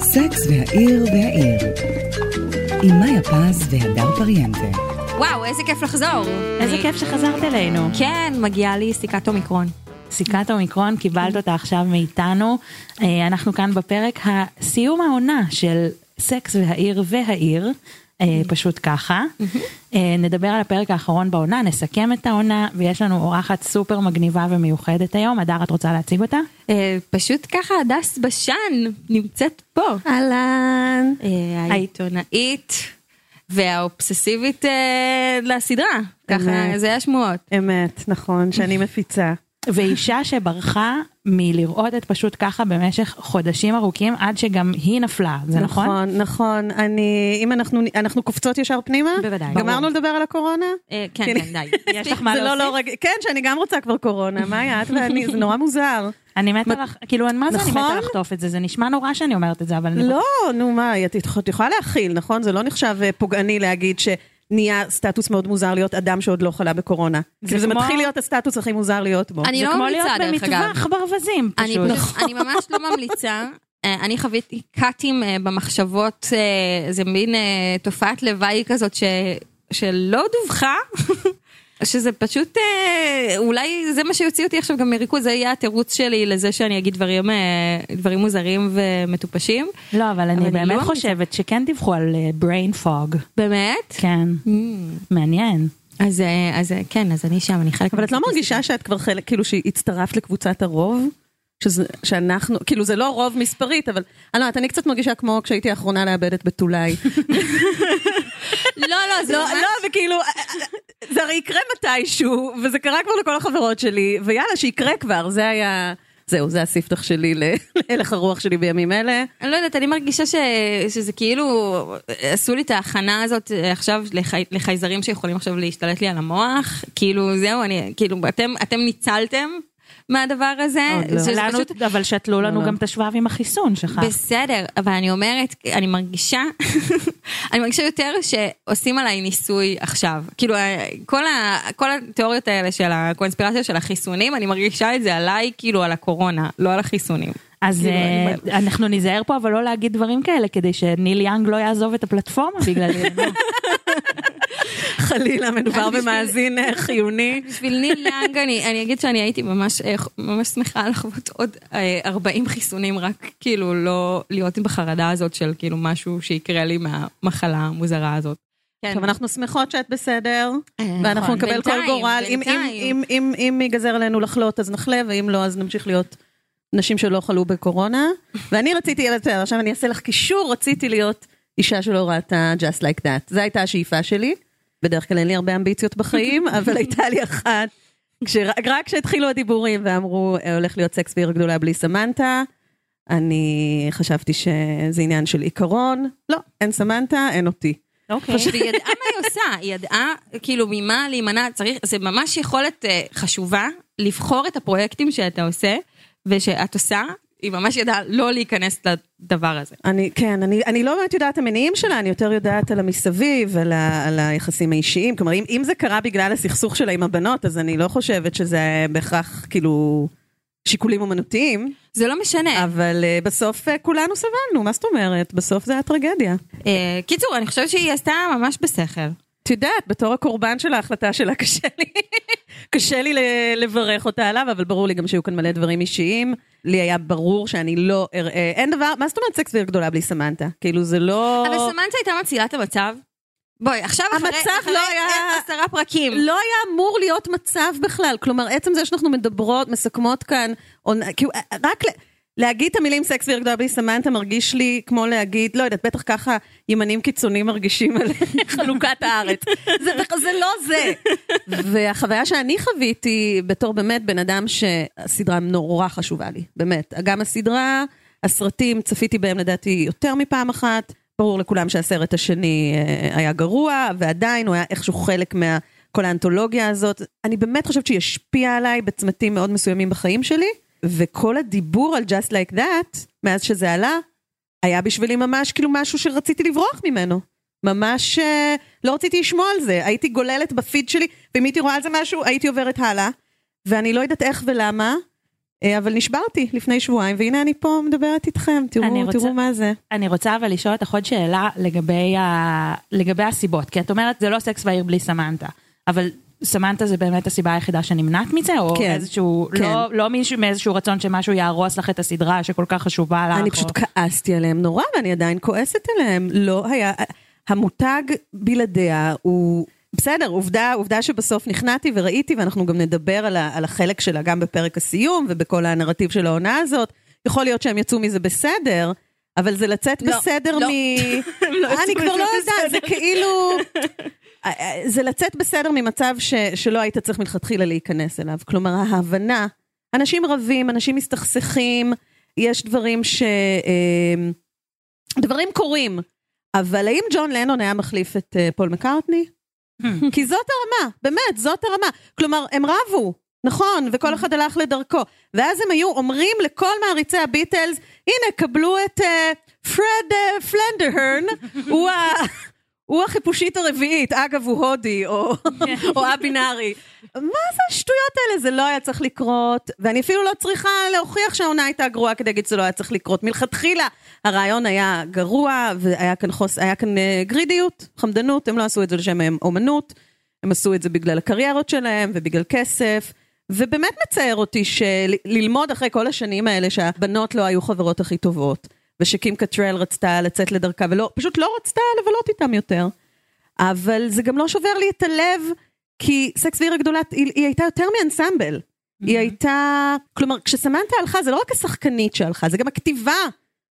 סקס והעיר והעיר. עם מאיה פז והדר פריאנטה. וואו, איזה כיף לחזור. איזה אני- כיף שחזרת אלינו. כן, מגיעה לי סיכת אומיקרון. סיכת אומיקרון, קיבלת אותה עכשיו מאיתנו. אה, אנחנו כאן בפרק הסיום העונה של סקס והעיר והעיר. אה, פשוט ככה. אה, נדבר על הפרק האחרון בעונה, נסכם את העונה, ויש לנו אורחת סופר מגניבה ומיוחדת היום. הדר, את רוצה להציג אותה? אה, פשוט ככה הדס בשן נמצאת פה. אהלן. אה, העיתונאית והאובססיבית אה, לסדרה. ככה. זה השמועות. אמת, נכון, שאני מפיצה. ואישה שברחה מלראות את פשוט ככה במשך חודשים ארוכים, עד שגם היא נפלה, זה נכון? נכון, נכון. אני, אם אנחנו, אנחנו קופצות ישר פנימה? בוודאי. גמרנו ברור. לדבר על הקורונה? אה, כן, כן. כן, די. יש לך מה זה לא להוסיף? לא רגיל, כן, שאני גם רוצה כבר קורונה, מאיה, את ואני, זה נורא מוזר. אני מתה לך, כאילו, מה זה אני מתה נכון? לחטוף את זה? זה נשמע נורא שאני אומרת את זה, אבל... לא, נו מה, את יכולה להכיל, נכון? זה לא נחשב אה, פוגעני להגיד שנהיה סטטוס מאוד מוזר להיות אדם שעוד לא חלה בקורונה. כאילו זה כמו- מתחיל להיות הסטטוס הכי מוזר להיות בו. אני זה לא כמו ממליצה, להיות דרך אגב. במטווח ברווזים, אני, פשוט. פשוט, אני ממש לא ממליצה. אה, אני חוויתי קאטים אה, במחשבות, אה, זה מין תופעת לוואי כזאת ש, שלא דווחה. שזה פשוט אה, אולי זה מה שיוציא אותי עכשיו גם מריכוז זה יהיה התירוץ שלי לזה שאני אגיד דברים אה, דברים מוזרים ומטופשים לא, אבל אני אבל אני באמת לא חושבת שכן דיווחו על אה, brain fog. באמת כן, מעניין. אז אה, אז אה, כן אז אני שם אני חלק אבל את לא. מרגישה שאת כבר חלק, כאילו שהצטרפת לקבוצת הרוב? שזה, שאנחנו, כאילו זה לא רוב מספרית, אבל אני לא יודעת, אני קצת מרגישה כמו כשהייתי האחרונה לאבד את בתולי. לא לא זה לא, ממש לא, וכאילו, זה הרי יקרה מתישהו, וזה קרה כבר לכל החברות שלי, ויאללה, שיקרה כבר, זה היה, זהו, זה הספתח שלי להלך הרוח שלי בימים אלה. אני לא יודעת, אני מרגישה ש... שזה כאילו, עשו לי את ההכנה הזאת אה, עכשיו לחי... לחייזרים שיכולים עכשיו להשתלט לי על המוח, כאילו זהו, אני, כאילו, אתם, אתם ניצלתם מהדבר הזה, עוד לא. שזה לנו, פשוט... אבל שתלו לנו לא. גם את השבב עם החיסון שלך. בסדר, אבל אני אומרת, אני מרגישה, אני מרגישה יותר שעושים עליי ניסוי עכשיו. כאילו, אה, כל, ה, כל התיאוריות האלה של הקונספירציה של החיסונים, אני מרגישה את זה עליי, כאילו, על הקורונה, לא על החיסונים. אז כאילו, אה, אנחנו ניזהר פה, אבל לא להגיד דברים כאלה, כדי שניל יאנג לא יעזוב את הפלטפורמה בגללי. חלילה, מדובר במאזין אה, חיוני. בשביל ניל יאנג אני, אגיד שאני הייתי ממש, אה, שמחה לחוות עוד אה, 40 חיסונים, רק כאילו לא להיות בחרדה הזאת של כאילו משהו שיקרה לי מהמחלה המוזרה הזאת. כן. עכשיו, אנחנו שמחות שאת בסדר, ואנחנו נכון, נקבל כל גורל. אם- אם- בינתיים. אם- אם אם ייגזר עלינו לחלות, אז נחלה, ואם לא, אז נמשיך להיות נשים שלא חלו בקורונה. ואני רציתי, בסדר, עכשיו אני אעשה לך קישור, רציתי להיות אישה שלא ראתה Just Like That. זו הייתה השאיפה שלי. בדרך כלל אין לי הרבה אמביציות בחיים, אבל הייתה לי אחת. כשר- רק כשהתחילו הדיבורים ואמרו, "אה, הולך להיות סקס בעיר גדולה בלי סמנטה, אני חשבתי שזה עניין של עיקרון. לא, אין סמנטה, אין אותי. אוקיי. והיא ידעה מה היא עושה, היא ידעה כאילו ממה להימנע, צריך, זה ממש יכולת אה, חשובה לבחור את הפרויקטים שאתה עושה ושאת עושה, היא ממש ידעה לא להיכנס לדבר הזה. אני, כן, אני, אני לא באמת יודעת המניעים שלה, אני יותר יודעת על המסביב, על, ה, על היחסים האישיים. כלומר, אם, אם זה קרה בגלל הסכסוך שלה עם הבנות, אז אני לא חושבת שזה בהכרח, כאילו, שיקולים אומנותיים, זה לא משנה. אבל uh, בסוף uh, כולנו סבלנו, מה זאת אומרת? בסוף זה היה טרגדיה. אה, קיצור, אני חושבת שהיא עשתה ממש בשכל. את יודעת, בתור הקורבן של ההחלטה שלה, קשה לי, קשה לי לברך אותה עליו, אבל ברור לי גם שהיו כאן מלא דברים אישיים. לי היה ברור שאני לא אראה, אין דבר, מה זאת אומרת סקס בעיר גדולה בלי סמנטה? כאילו זה לא... אבל סמנטה הייתה מצילה את המצב. בואי, עכשיו אחרי אחרי לא היה- עשרה פרקים. לא היה אמור להיות מצב בכלל, כלומר עצם זה שאנחנו מדברות, מסכמות כאן, או, כאילו רק ל, להגיד את המילים סקס גדולה בלי סמנטה מרגיש לי כמו להגיד, לא יודעת, בטח ככה ימנים קיצוניים מרגישים על חלוקת הארץ. זה, זה לא זה. והחוויה שאני חוויתי בתור באמת בן אדם שהסדרה נורא חשובה לי, באמת. גם הסדרה, הסרטים, צפיתי בהם לדעתי יותר מפעם אחת. ברור לכולם שהסרט השני אה, היה גרוע, ועדיין הוא היה איכשהו חלק מה... כל האנתולוגיה הזאת. אני באמת חושבת שהיא השפיעה עליי בצמתים מאוד מסוימים בחיים שלי, וכל הדיבור על Just Like That, מאז שזה עלה, היה בשבילי ממש כאילו משהו שרציתי לברוח ממנו. ממש אה, לא רציתי לשמוע על זה, הייתי גוללת בפיד שלי, ואם הייתי רואה על זה משהו, הייתי עוברת הלאה, ואני לא יודעת איך ולמה, אה, אבל נשברתי לפני שבועיים, והנה אני פה מדברת איתכם, תראו, רוצה- תראו מה זה. אני רוצה אבל לשאול אותך עוד שאלה לגבי, ה... לגבי הסיבות, כי את אומרת זה לא סקס והעיר בלי סמנטה, אבל סמנטה זה באמת הסיבה היחידה שנמנעת מזה, או כן, איזשהו, כן. לא, לא מישהו, מאיזשהו רצון שמשהו יהרוס לך את הסדרה שכל כך חשובה לך. אני או- פשוט כעסתי עליהם נורא, ואני עדיין כועסת עליהם. לא היה... המותג בלעדיה הוא... בסדר, עובדה, עובדה שבסוף נכנעתי וראיתי, ואנחנו גם נדבר על, ה, על החלק שלה גם בפרק הסיום ובכל הנרטיב של העונה הזאת. יכול להיות שהם יצאו מזה בסדר, אבל זה לצאת לא, בסדר לא. מ... לא אני כבר לא יודעת, זה כאילו... זה לצאת בסדר ממצב ש, שלא היית צריך מלכתחילה להיכנס אליו. כלומר, ההבנה, אנשים רבים, אנשים מסתכסכים, יש דברים ש... אה, דברים קורים, אבל האם ג'ון לנון היה מחליף את אה, פול מקארטני? כי זאת הרמה, באמת, זאת הרמה. כלומר, הם רבו, נכון, וכל אחד הלך לדרכו. ואז הם היו אומרים לכל מעריצי הביטלס, הנה, קבלו את אה, פרד אה, פלנדרהרן, הוא ה... הוא החיפושית הרביעית, אגב הוא הודי או, או א-בינארי. מה זה השטויות האלה? זה לא היה צריך לקרות, ואני אפילו לא צריכה להוכיח שהעונה הייתה גרועה כדי להגיד שזה לא היה צריך לקרות. מלכתחילה הרעיון היה גרוע, והיה כאן, חוס, היה כאן אה, גרידיות, חמדנות, הם לא עשו את זה לשם אומנות, הם עשו את זה בגלל הקריירות שלהם ובגלל כסף. ובאמת מצער אותי שללמוד אחרי כל השנים האלה שהבנות לא היו חברות הכי טובות. ושקים קטרל רצתה לצאת לדרכה, ולא, פשוט לא רצתה לבלות איתם יותר. אבל זה גם לא שובר לי את הלב, כי סקס ועיר הגדולה, היא, היא הייתה יותר מאנסמבל. היא הייתה, כלומר, כשסמנתה הלכה, זה לא רק השחקנית שהלכה, זה גם הכתיבה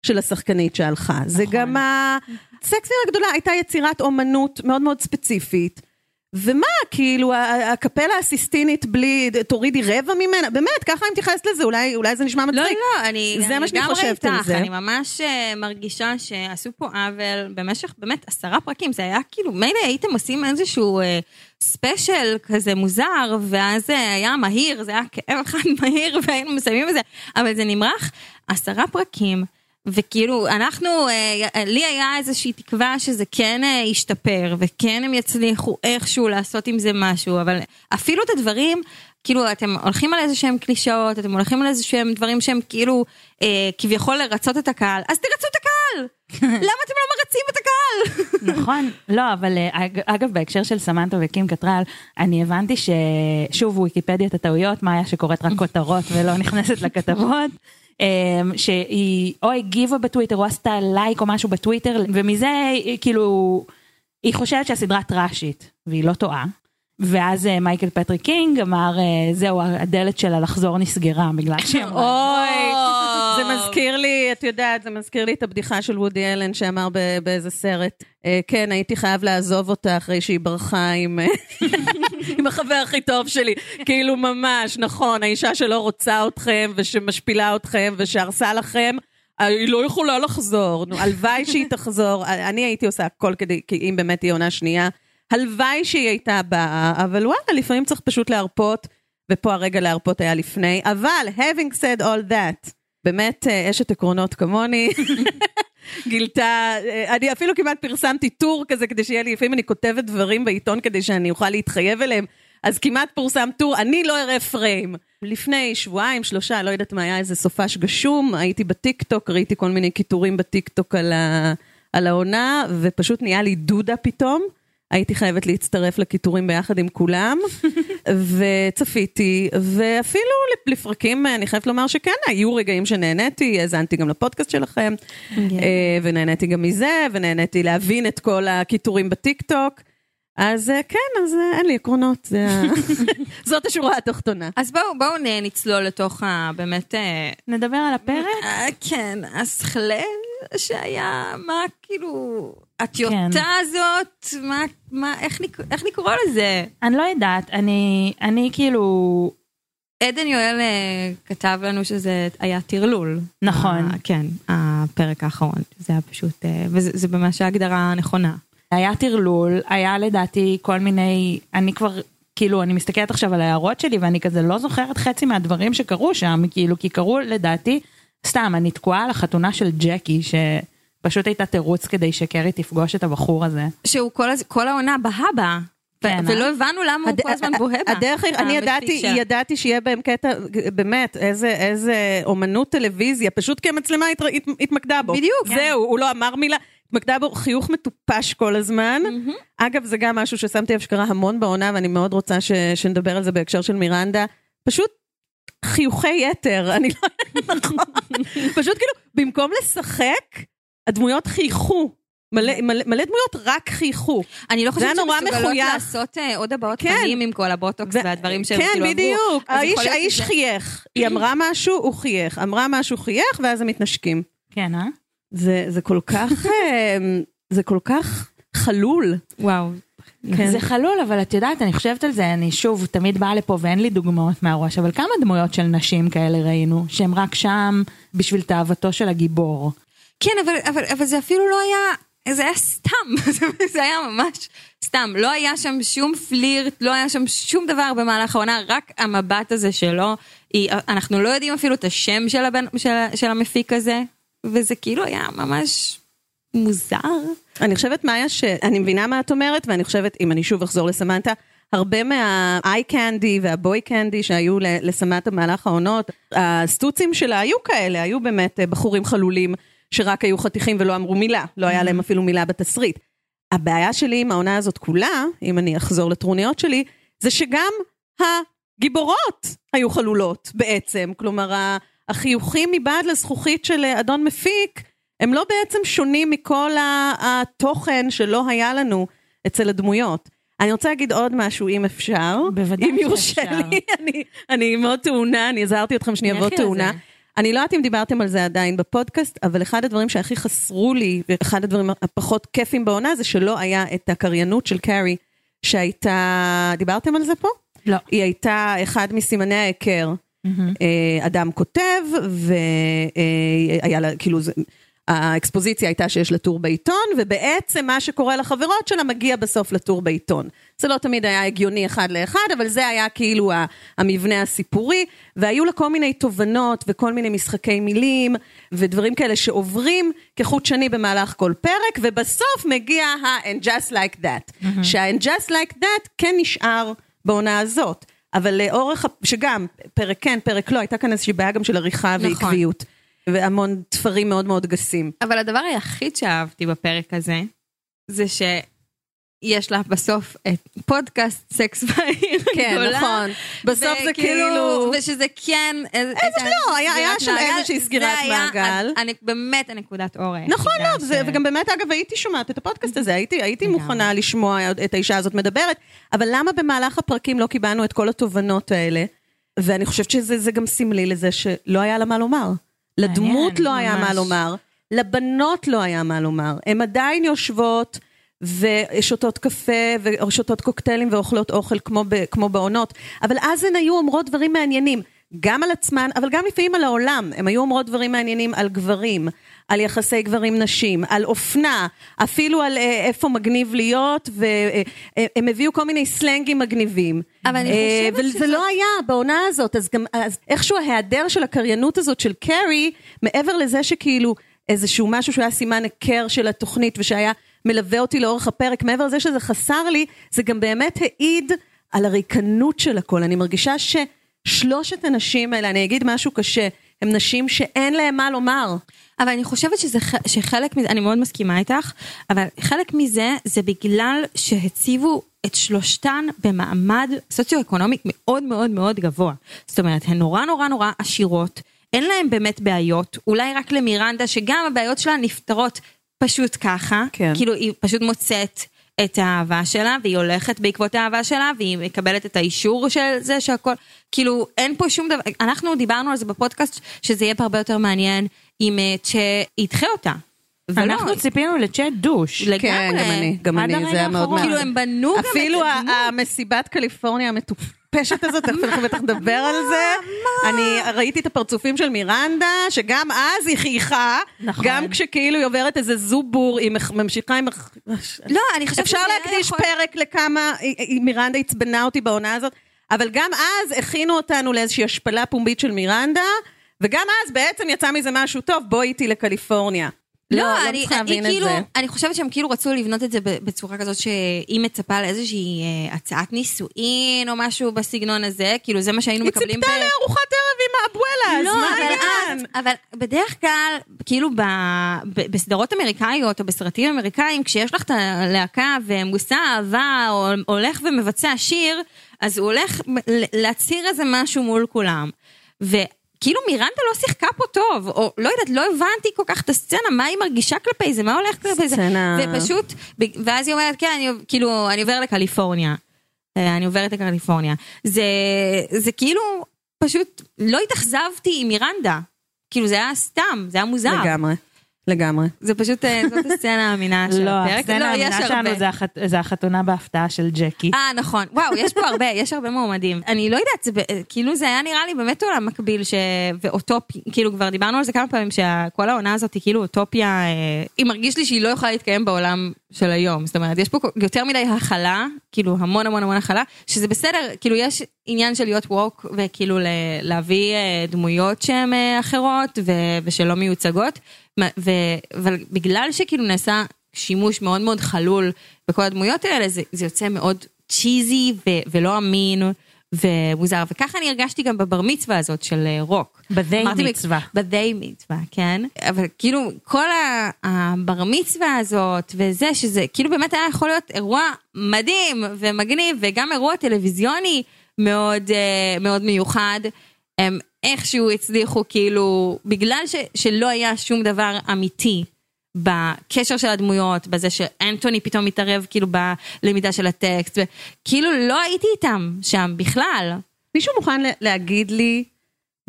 של השחקנית שהלכה. זה נכון. גם ה... סקס ועיר הגדולה הייתה יצירת אומנות מאוד מאוד ספציפית. ומה, כאילו, הקפלה הסיסטינית בלי, תורידי רבע ממנה, באמת, ככה אני מתייחסת לזה, אולי, אולי זה נשמע מצחיק. לא, לא, אני, זה אני מה שאני חושבת על זה. אני ממש uh, מרגישה שעשו פה עוול במשך באמת עשרה פרקים, זה היה כאילו, מילא הייתם עושים איזשהו uh, ספיישל כזה מוזר, ואז uh, היה מהיר, זה היה כאב אחד מהיר, והיינו מסיימים את זה, אבל זה נמרח עשרה פרקים. וכאילו אנחנו, אה, לי היה איזושהי תקווה שזה כן אה, ישתפר וכן הם יצליחו איכשהו לעשות עם זה משהו אבל אפילו את הדברים כאילו אתם הולכים על איזה שהם קלישאות אתם הולכים על איזה שהם דברים שהם כאילו אה, כביכול לרצות את הקהל אז תרצו את הקהל! למה אתם לא מרצים את הקהל? נכון, לא, אבל אה, אג- אגב, בהקשר של סמנטו וקים קטרל, אני הבנתי ששוב ויקיפדיית הטעויות, מאיה שקוראת רק כותרות ולא נכנסת לכתבות. אמ, שהיא או הגיבה בטוויטר או עשתה לייק או משהו בטוויטר ומזה היא, כאילו היא חושבת שהסדרה טראשית והיא לא טועה. ואז אה, מייקל פטריק קינג אמר אה, זהו הדלת שלה לחזור נסגרה בגלל שהיא אמרה אוי, זה מזכיר לי, את יודעת, זה מזכיר לי את הבדיחה של וודי אלן שאמר באיזה סרט, אה, כן, הייתי חייב לעזוב אותה אחרי שהיא ברחה עם, עם החבר הכי טוב שלי. כאילו ממש, נכון, האישה שלא רוצה אתכם ושמשפילה אתכם ושהרסה לכם. היא לא יכולה לחזור, נו, הלוואי שהיא תחזור, אני הייתי עושה הכל כדי, כי אם באמת תהיה עונה שנייה, הלוואי שהיא הייתה באה, אבל וואלה, לפעמים צריך פשוט להרפות, ופה הרגע להרפות היה לפני, אבל having said all that, באמת אה, אשת עקרונות כמוני, גילתה, אה, אני אפילו כמעט פרסמתי טור כזה כדי שיהיה לי, לפעמים אני כותבת דברים בעיתון כדי שאני אוכל להתחייב אליהם, אז כמעט פורסם טור, אני לא אראה פריים. לפני שבועיים, שלושה, לא יודעת מה היה, איזה סופש גשום, הייתי בטיק טוק, ראיתי כל מיני קיטורים בטיק טוק על, ה, על העונה, ופשוט נהיה לי דודה פתאום. הייתי חייבת להצטרף לקיטורים ביחד עם כולם, וצפיתי, ואפילו לפרקים, אני חייבת לומר שכן, היו רגעים שנהניתי, האזנתי גם לפודקאסט שלכם, אה, ונהניתי גם מזה, ונהניתי להבין את כל הקיטורים בטיק טוק. אז אה, כן, אז אה, אין לי עקרונות, זה זאת השורה התחתונה. אז בואו בואו נ- נצלול לתוך ה... באמת... נדבר על הפרק? כן, הסכלל שהיה, מה כאילו, כן. הטיוטה הזאת, מה, מה, איך איך לקרוא לזה? אני לא יודעת, אני, אני כאילו, עדן יואל אה, כתב לנו שזה היה טרלול. נכון. אה, כן, הפרק האחרון. זה היה פשוט, אה, וזה זה ממש ההגדרה הנכונה. היה טרלול, היה לדעתי כל מיני, אני כבר, כאילו, אני מסתכלת עכשיו על ההערות שלי ואני כזה לא זוכרת חצי מהדברים שקרו שם, כאילו, כי קרו לדעתי, סתם, אני תקועה על החתונה של ג'קי, שפשוט הייתה תירוץ כדי שקרי תפגוש את הבחור הזה. שהוא כל, הז- כל העונה בהבה. כן, ולא אה? הבנו למה הוא כל הזמן בוהה בה. הדרך, אני המפיק ידעתי. ידעתי שיהיה בהם קטע, באמת, איזה, איזה אומנות טלוויזיה, פשוט כי המצלמה הת, הת, התמקדה בו. בדיוק. זהו, הוא לא אמר מילה, התמקדה בו חיוך מטופש כל הזמן. אגב, זה גם משהו ששמתי לב שקרה המון בעונה, ואני מאוד רוצה ש, שנדבר על זה בהקשר של מירנדה. פשוט חיוכי יתר, אני לא... נכון. פשוט כאילו, במקום לשחק, הדמויות חייכו. מלא, מלא, מלא דמויות רק חייכו. אני לא זה חושבת נורא שמסוגלות מחויך. לעשות אה, עוד הבעות כן. פנים עם כל הבוטוקס ו- והדברים שהם כן, כאילו עברו. בדיוק. אז האיש, האיש שזה- חייך. היא אמרה משהו, הוא חייך. אמרה משהו, חייך, ואז הם מתנשקים. כן, אה? זה, זה כל כך, אה, זה כל כך חלול. וואו. כן. זה חלול, אבל את יודעת, אני חושבת על זה, אני שוב תמיד באה לפה ואין לי דוגמאות מהראש, אבל כמה דמויות של נשים כאלה ראינו, שהן רק שם בשביל תאוותו של הגיבור. כן, אבל, אבל, אבל זה אפילו לא היה, זה היה סתם, זה היה ממש סתם. לא היה שם שום פלירט, לא היה שם שום דבר במהלך העונה, רק המבט הזה שלו. היא, אנחנו לא יודעים אפילו את השם של, הבן, של, של המפיק הזה, וזה כאילו היה ממש מוזר. אני חושבת, מאיה, שאני מבינה מה את אומרת, ואני חושבת, אם אני שוב אחזור לסמנטה, הרבה מהאי קנדי והבוי קנדי שהיו לסמנטה במהלך העונות, הסטוצים שלה היו כאלה, היו באמת אה, בחורים חלולים שרק היו חתיכים ולא אמרו מילה, לא היה להם אפילו מילה בתסריט. הבעיה שלי עם העונה הזאת כולה, אם אני אחזור לטרוניות שלי, זה שגם הגיבורות היו חלולות בעצם. כלומר, החיוכים מבעד לזכוכית של אה, אדון מפיק, הם לא בעצם שונים מכל התוכן שלא היה לנו אצל הדמויות. אני רוצה להגיד עוד משהו, אם אפשר. בוודאי אם יורשה שאפשר. לי, אני, אני מאוד טעונה, אני הזהרתי אתכם שאני אבוא טעונה. זה. אני לא יודעת אם דיברתם על זה עדיין בפודקאסט, אבל אחד הדברים שהכי חסרו לי, ואחד הדברים הפחות כיפים בעונה, זה שלא היה את הקריינות של קארי, שהייתה... דיברתם על זה פה? לא. היא הייתה אחד מסימני ההיכר. אה, אדם כותב, והיה לה, כאילו, זה- האקספוזיציה הייתה שיש לה טור בעיתון, ובעצם מה שקורה לחברות שלה מגיע בסוף לטור בעיתון. זה לא תמיד היה הגיוני אחד לאחד, אבל זה היה כאילו המבנה הסיפורי, והיו לה כל מיני תובנות וכל מיני משחקי מילים, ודברים כאלה שעוברים כחוט שני במהלך כל פרק, ובסוף מגיע ה-and just like that. שה-and just like that כן נשאר בעונה הזאת. אבל לאורך, שגם, פרק כן, פרק לא, הייתה כאן איזושהי בעיה גם של עריכה נכון. ועקביות. והמון תפרים מאוד מאוד גסים. אבל הדבר היחיד שאהבתי בפרק הזה, זה שיש לה בסוף את פודקאסט סקס בעיר כן, הגדולה. נכון. בסוף זה כאילו... ושזה כן... איזה לא, היה- היה שם איזושהי סגירת מעגל. באמת הנקודת אור נכון מאוד, זה- ש- וגם באמת, אגב, הייתי שומעת את הפודקאסט הזה, הייתי, הייתי. מוכנה לשמוע את האישה הזאת מדברת, אבל למה במהלך הפרקים לא קיבלנו את כל התובנות האלה? ואני חושבת שזה זה גם סמלי לזה שלא היה לה מה לומר. לדמות לא היה מה. לומר, לבנות לא היה מה לומר. הן עדיין יושבות ושותות קפה ושותות קוקטיילים ואוכלות אוכל כמו, ב, כמו בעונות, אבל אז הן היו אומרות דברים מעניינים. גם על עצמן, אבל גם לפעמים על העולם. הן היו אומרות דברים מעניינים על גברים, על יחסי גברים-נשים, על אופנה, אפילו על אה, איפה מגניב להיות, והם הביאו כל מיני סלנגים מגניבים. אבל אני אה, חושבת וזה שזאת- לא היה בעונה הזאת, אז גם, אז איכשהו ההיעדר של הקריינות הזאת של קרי, מעבר לזה שכאילו איזשהו משהו שהיה סימן היכר של התוכנית ושהיה מלווה אותי לאורך הפרק, מעבר לזה שזה חסר לי, זה גם באמת העיד על הריקנות של הכל. אני מרגישה ששלושת הנשים האלה, אני אגיד משהו קשה, הם נשים שאין להם מה לומר. אבל אני חושבת שזה, שחלק מזה, אני מאוד מסכימה איתך, אבל חלק מזה זה בגלל שהציבו את שלושתן במעמד סוציו-אקונומי מאוד מאוד מאוד גבוה. זאת אומרת, הן נורא נורא נורא עשירות, אין להן באמת בעיות, אולי רק למירנדה, שגם הבעיות שלה נפתרות פשוט ככה, כן. כאילו היא פשוט מוצאת את האהבה שלה, והיא הולכת בעקבות האהבה שלה, והיא מקבלת את האישור של זה שהכל, כאילו אין פה שום דבר, אנחנו דיברנו על זה בפודקאסט, שזה יהיה פה הרבה יותר מעניין אם אה, שידחה אותה. ולא, אנחנו ציפינו לצ'אט דוש. לגמרי. כן, גם אני, גם אני, זה היה מאוד האחרון. כאילו מעניין. הם בנו גם את אפילו הדמות. המסיבת קליפורניה המטופשת הזאת, תכף אנחנו בטח נדבר על זה. אני ראיתי את הפרצופים של מירנדה, שגם אז היא חייכה, נכון. גם כשכאילו היא עוברת איזה זובור, היא ממשיכה עם... לא, אני חושבת אפשר להקדיש יכול- פרק לכמה מירנדה עצבנה אותי בעונה הזאת, אבל גם אז הכינו אותנו לאיזושהי השפלה פומבית של מירנדה, וגם אז בעצם יצא מזה משהו טוב, בואי איתי לקליפורניה. לא, לא, לא אני, צריכה אני, את כאילו, זה. אני חושבת שהם כאילו רצו לבנות את זה ב- בצורה כזאת שהיא מצפה לאיזושהי אה, הצעת נישואין או משהו בסגנון הזה, כאילו זה מה שהיינו היא מקבלים ציפתה לארוחת ערב עם האבואלה, אז לא, מה אבל, העניין? אז, אבל בדרך כלל, כאילו ב, ב, בסדרות אמריקאיות או בסרטים אמריקאים, כשיש לך את הלהקה ומושא אהבה או הולך ומבצע שיר, אז הוא הולך להצהיר איזה משהו מול כולם. וכאילו מירנדה לא שיחקה פה טוב, או לא יודעת, לא הבנתי כל כך את הסצנה, מה היא מרגישה כלפי זה, מה הולך כלפי זה. סצנה- ופשוט, ב- ואז היא אומרת, כן, אני, כאילו, אני עוברת לקליפורניה. אה, אני עוברת לקליפורניה. זה, זה כאילו, פשוט לא התאכזבתי עם מירנדה. כאילו זה היה סתם, זה היה מוזר. לגמרי, לגמרי. זה פשוט, אה, זאת הסצנה האמינה של לא, הפרק. הסצנה יש האמינה שלנו. זה החת- זה החתונה בהפתעה של ג'קי. אה, נכון. וואו, יש פה הרבה, יש הרבה מועמדים. אני לא יודעת, ב- כאילו זה היה נראה לי באמת עולם מקביל. ואוטופי, כאילו כבר דיברנו על זה כמה פעמים, שכל העונה הזאת היא כאילו אוטופיה, אה, היא מרגיש לי שהיא לא יכולה להתקיים בעולם של היום. זאת אומרת, יש פה יותר מדי הכלה, כאילו המון המון המון הכלה, שזה בסדר, כאילו יש עניין של להיות ווק, וכאילו להביא אה, דמויות שהן אה, אחרות. ושלא מיוצגות, ו... אבל בגלל שכאילו נעשה שימוש מאוד מאוד חלול בכל הדמויות האלה, זה, זה יוצא מאוד צ'יזי ו- ולא אמין ומוזר, וככה אני הרגשתי גם בבר מצווה הזאת של אה, רוק. אמרתי, מצווה. ב-they מצווה, כן? אבל כאילו כל הבר מצווה הזאת וזה, שזה כאילו באמת היה יכול להיות אירוע מדהים ומגניב, וגם אירוע טלוויזיוני מאוד, אה, מאוד מיוחד. הם איכשהו הצליחו כאילו, בגלל ש, שלא היה שום דבר אמיתי בקשר של הדמויות, בזה שאנטוני פתאום מתערב כאילו בלמידה של הטקסט, וכאילו לא הייתי איתם שם בכלל. מישהו מוכן להגיד לי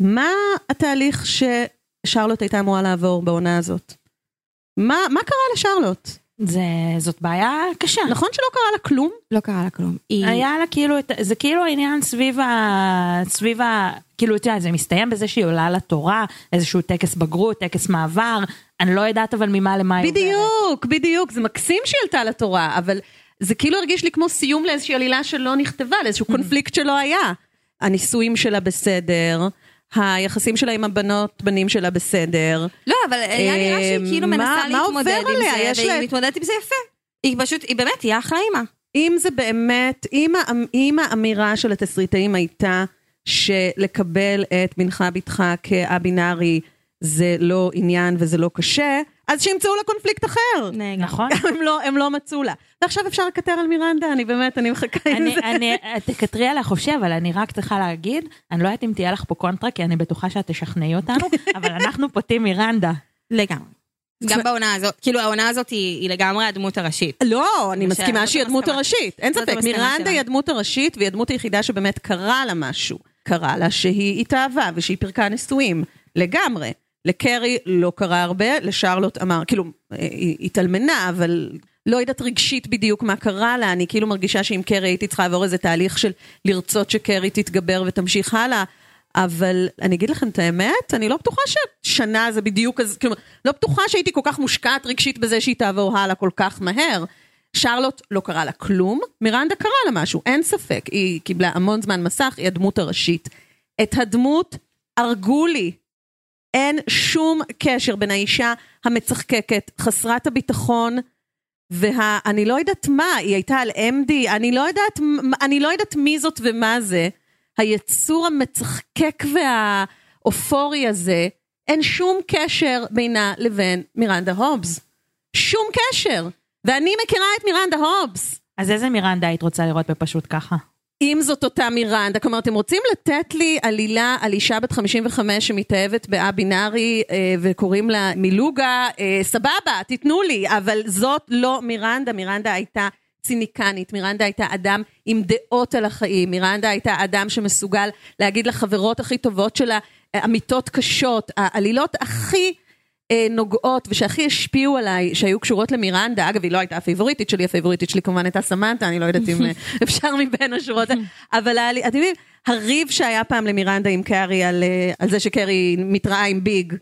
מה התהליך ששרלוט הייתה אמורה לעבור בעונה הזאת? מה, מה קרה לשרלוט? זה, זאת בעיה קשה. נכון שלא קרה לה כלום? לא קרה לה כלום. היא... היה לה כאילו, את- זה כאילו העניין סביב ה... סביב ה... כאילו, אתה יודע, זה מסתיים בזה שהיא עולה לתורה, איזשהו טקס בגרות, טקס מעבר, אני לא יודעת אבל ממה למה היא עוברת. בדיוק, בדיוק, זה מקסים שהיא עלתה לתורה, אבל זה כאילו הרגיש לי כמו סיום לאיזושהי עלילה שלא נכתבה, לאיזשהו קונפליקט שלא היה. הנישואים שלה בסדר, היחסים שלה עם הבנות, בנים שלה בסדר. לא, אבל היה נראה שהיא אה, כאילו מנסה להתמודד עם? זה, והיא מתמודדת עם זה יפה. היא פשוט, היא באמת, היא אחלה אימא. אם זה באמת, אם, האמ- אם האמירה של התסריטאים הייתה שלקבל את בנך בתך כא-בינארי זה לא עניין וזה לא קשה, אז שימצאו לה קונפליקט אחר. נכון. הם לא, הם לא מצאו לה. ועכשיו אפשר לקטר על מירנדה, אני באמת, אני מחכה עם אני, זה. אני, תקטרי עליה חופשי, אבל אני רק צריכה להגיד, אני לא יודעת אם תהיה לך פה קונטרה, כי אני בטוחה שאת תשכנעי אותנו, אבל אנחנו פוטים מירנדה. לגמרי. גם בעונה הזאת, כאילו העונה הזאת היא היא לגמרי הדמות הראשית. לא, אני מה מסכימה שהיא הדמות. הראשית, אין ספק. מירנדה. היא הדמות הראשית, והיא הדמות היחידה שבאמת קרה לה משהו. קרה לה שהיא התאהבה ושהיא פירקה נישואים. לגמרי. לקרי לא קרה הרבה, לשרלוט אמר, כאילו, אה, היא התאלמנה, אבל לא יודעת רגשית בדיוק מה קרה לה, אני כאילו מרגישה שעם קרי הייתי צריכה לעבור איזה תהליך של לרצות שקרי תתגבר ותמשיך הלאה. אבל אני אגיד לכם את האמת, אני לא בטוחה ששנה זה בדיוק, כלומר, לא בטוחה שהייתי כל כך מושקעת רגשית בזה שהיא תעבור הלאה כל כך מהר. שרלוט לא קרה לה כלום, מירנדה קרה לה משהו, אין ספק, היא קיבלה המון זמן מסך, היא הדמות הראשית. את הדמות הרגו לי. אין שום קשר בין האישה המצחקקת, חסרת הביטחון, וה... אני לא יודעת מה, היא הייתה על MD, אני לא יודעת, אני לא יודעת מי זאת ומה זה. היצור המצחקק והאופורי הזה, אין שום קשר בינה לבין מירנדה הובס. שום קשר. ואני מכירה את מירנדה הובס. אז איזה מירנדה היית רוצה לראות בפשוט ככה? אם זאת אותה מירנדה, כלומר, אתם רוצים לתת לי עלילה על אישה בת 55 שמתאהבת א-בינארי אה, וקוראים לה מילוגה, אה, סבבה, תיתנו לי, אבל זאת לא מירנדה, מירנדה הייתה ציניקנית, מירנדה הייתה אדם עם דעות על החיים, מירנדה הייתה אדם שמסוגל להגיד לחברות הכי טובות שלה אה, אמיתות קשות, העלילות הכי... אה, נוגעות ושהכי השפיעו עליי, שהיו קשורות למירנדה, אגב היא לא הייתה הפייבוריטית שלי, הפייבוריטית שלי כמובן הייתה סמנטה, אני לא יודעת אם אה, אפשר מבין השורות, אבל היה לי- אתם יודעים, הריב שהיה פעם למירנדה עם קארי על, אה, על זה שקארי מתראה עם ביג,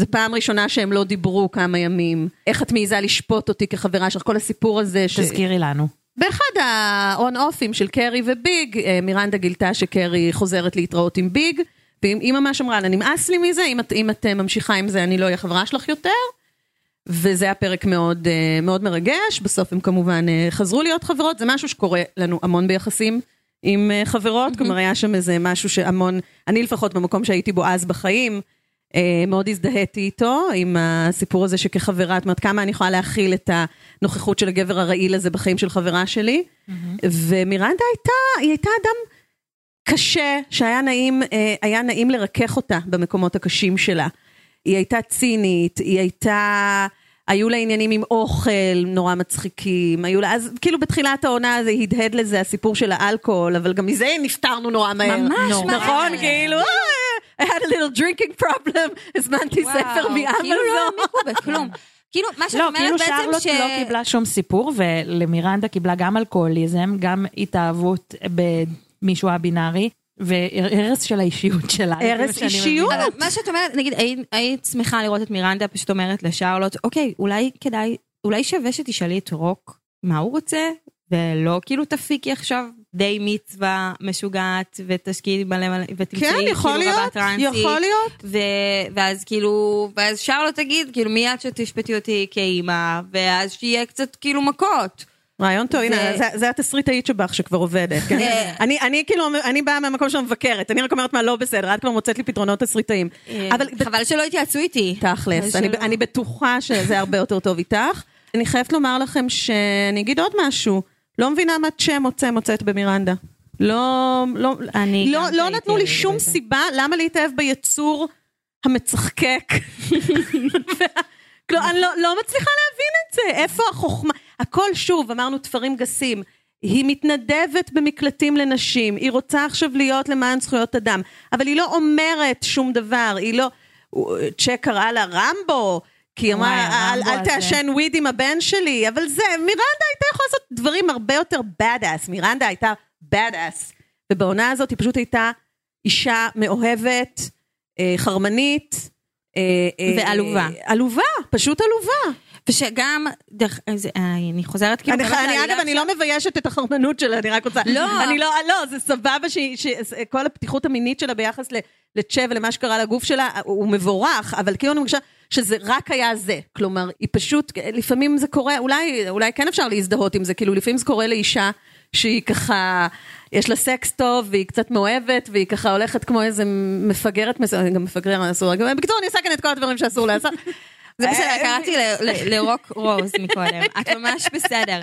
זו פעם ראשונה שהם לא דיברו כמה ימים, איך את מעיזה לשפוט אותי כחברה שלך, כל הסיפור הזה, ש... תזכירי לנו. באחד האון-אופים של קרי וביג, מירנדה גילתה שקרי חוזרת להתראות עם ביג, והיא ממש אמרה לה, נמאס לי מזה, אם את, אם את אה, ממשיכה עם זה, אני לא אהיה חברה שלך יותר. וזה היה פרק מאוד, אה, מאוד מרגש, בסוף הם כמובן אה, חזרו להיות חברות, זה משהו שקורה לנו המון ביחסים עם חברות, כלומר היה שם איזה משהו שהמון, אני לפחות במקום שהייתי בו אז בחיים, מאוד הזדהיתי איתו, עם הסיפור הזה שכחברה, את אומרת, כמה אני יכולה להכיל את הנוכחות של הגבר הרעיל הזה בחיים של חברה שלי. ומירנדה הייתה, היא הייתה אדם קשה, שהיה נעים, אה, היה נעים לרכך אותה במקומות הקשים שלה. היא הייתה צינית, היא הייתה... היו לה עניינים עם אוכל נורא מצחיקים, היו לה, אז כאילו בתחילת העונה זה הדהד לזה הסיפור של האלכוהול, אבל גם מזה נפטרנו נורא מהר. ממש נורא. נכון, מהר. כאילו, "אה, I had a little drinking problem, הזמנתי ספר וואו, כאילו לא מאמזון. העמיקו בכלום. כאילו, מה שאת לא, אומרת כאילו בעצם שרלוט ש... לא קיבלה שום סיפור, ולמירנדה קיבלה גם אלכוהוליזם, גם התאהבות במישהו הבינארי, והרס של האישיות שלה. הרס אישיות? מבינה. אבל מה שאת אומרת, נגיד, היית- היית שמחה לראות את מירנדה פשוט אומרת לשרלוט, אוקיי, אולי כדאי, אולי שווה שתשאלי את רוק מה הוא רוצה, ולא כאילו תפיקי עכשיו די מצווה משוגעת, ותשקיעי מלא מלא, ותמצאי כן, יכול כאילו להיות, רבה טרנסית. יכול להיות. ו... ואז כאילו, ואז שרלוט תגיד, כאילו מיד שתשפטי אותי כאימא, ואז שיהיה קצת כאילו מכות. רעיון טוב, הנה, זה- התסריטאית שבך שכבר עובדת. כן? אה. אני- כאילו, אני באה מהמקום של המבקרת, אני רק אומרת מה לא בסדר, את כבר מוצאת לי פתרונות תסריטאיים. אבל חבל שלא התייעצו איתי. תכלס, אני, בטוחה שזה הרבה יותר טוב איתך. אני חייבת לומר לכם שאני אגיד עוד משהו, לא מבינה מה צ'ה מוצא מוצאת במירנדה. לא, לא, אני לא, לא נתנו לי שום. סיבה למה להתאהב ביצור המצחקק. כלומר, אני לא, לא מצליחה להבין את זה, איפה החוכמה? הכל שוב, אמרנו תפרים גסים. היא מתנדבת במקלטים לנשים, היא רוצה עכשיו להיות למען זכויות אדם, אבל היא לא אומרת שום דבר, היא לא... צ'ק קראה לה רמבו, כי היא אמרה, אל, הרמבו אל הזה." תעשן וויד עם הבן שלי, אבל זה, מירנדה הייתה יכולה לעשות דברים הרבה יותר bad ass, מירנדה הייתה bad ass, ובעונה הזאת היא פשוט הייתה אישה מאוהבת, אה, חרמנית, אה, אה, ועלובה. עלובה, פשוט עלובה. ושגם, דרך, זה, אני חוזרת כאילו, אני, אני אגב, אני. לא מביישת את החרמנות שלה, אני רק רוצה... לא. אני לא, לא, זה סבבה שכל הפתיחות המינית שלה ביחס ל- לצ'ה ולמה שקרה לגוף שלה, הוא מבורך, אבל כאילו אני מרגישה שזה רק היה זה. כלומר, היא פשוט, לפעמים זה קורה, אולי, אולי כן אפשר להזדהות עם זה, כאילו לפעמים זה קורה לאישה שהיא ככה, יש לה סקס טוב, והיא קצת מאוהבת, והיא ככה הולכת כמו איזה מפגרת, גם מפגר אסור, בקיצור, אני עושה כאן את כל הדברים שאסור לעשות. זה בסדר, אה, קראתי ל- ל- לרוק רוז מקודם, את ממש בסדר.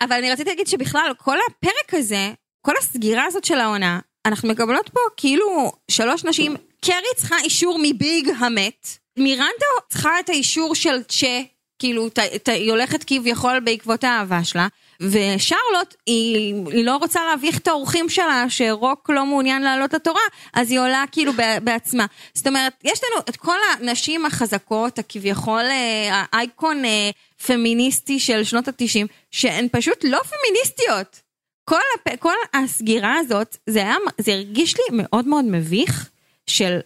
אבל אני רציתי להגיד שבכלל, כל הפרק הזה, כל הסגירה הזאת של העונה, אנחנו מקבלות פה כאילו שלוש נשים, קרי צריכה אישור מביג המת, מירנדה צריכה את האישור של צ'ה, כאילו ת, ת, היא הולכת כביכול בעקבות האהבה שלה, ושרלוט היא, היא לא רוצה להביך את האורחים שלה שרוק לא מעוניין לעלות לתורה, אז היא עולה כאילו בעצמה. זאת אומרת, יש לנו את כל הנשים החזקות, הכביכול אה, האייקון אה, פמיניסטי של שנות התשעים, שהן פשוט לא פמיניסטיות. כל, הפ... כל הסגירה הזאת, זה, היה, זה הרגיש לי מאוד מאוד מביך, של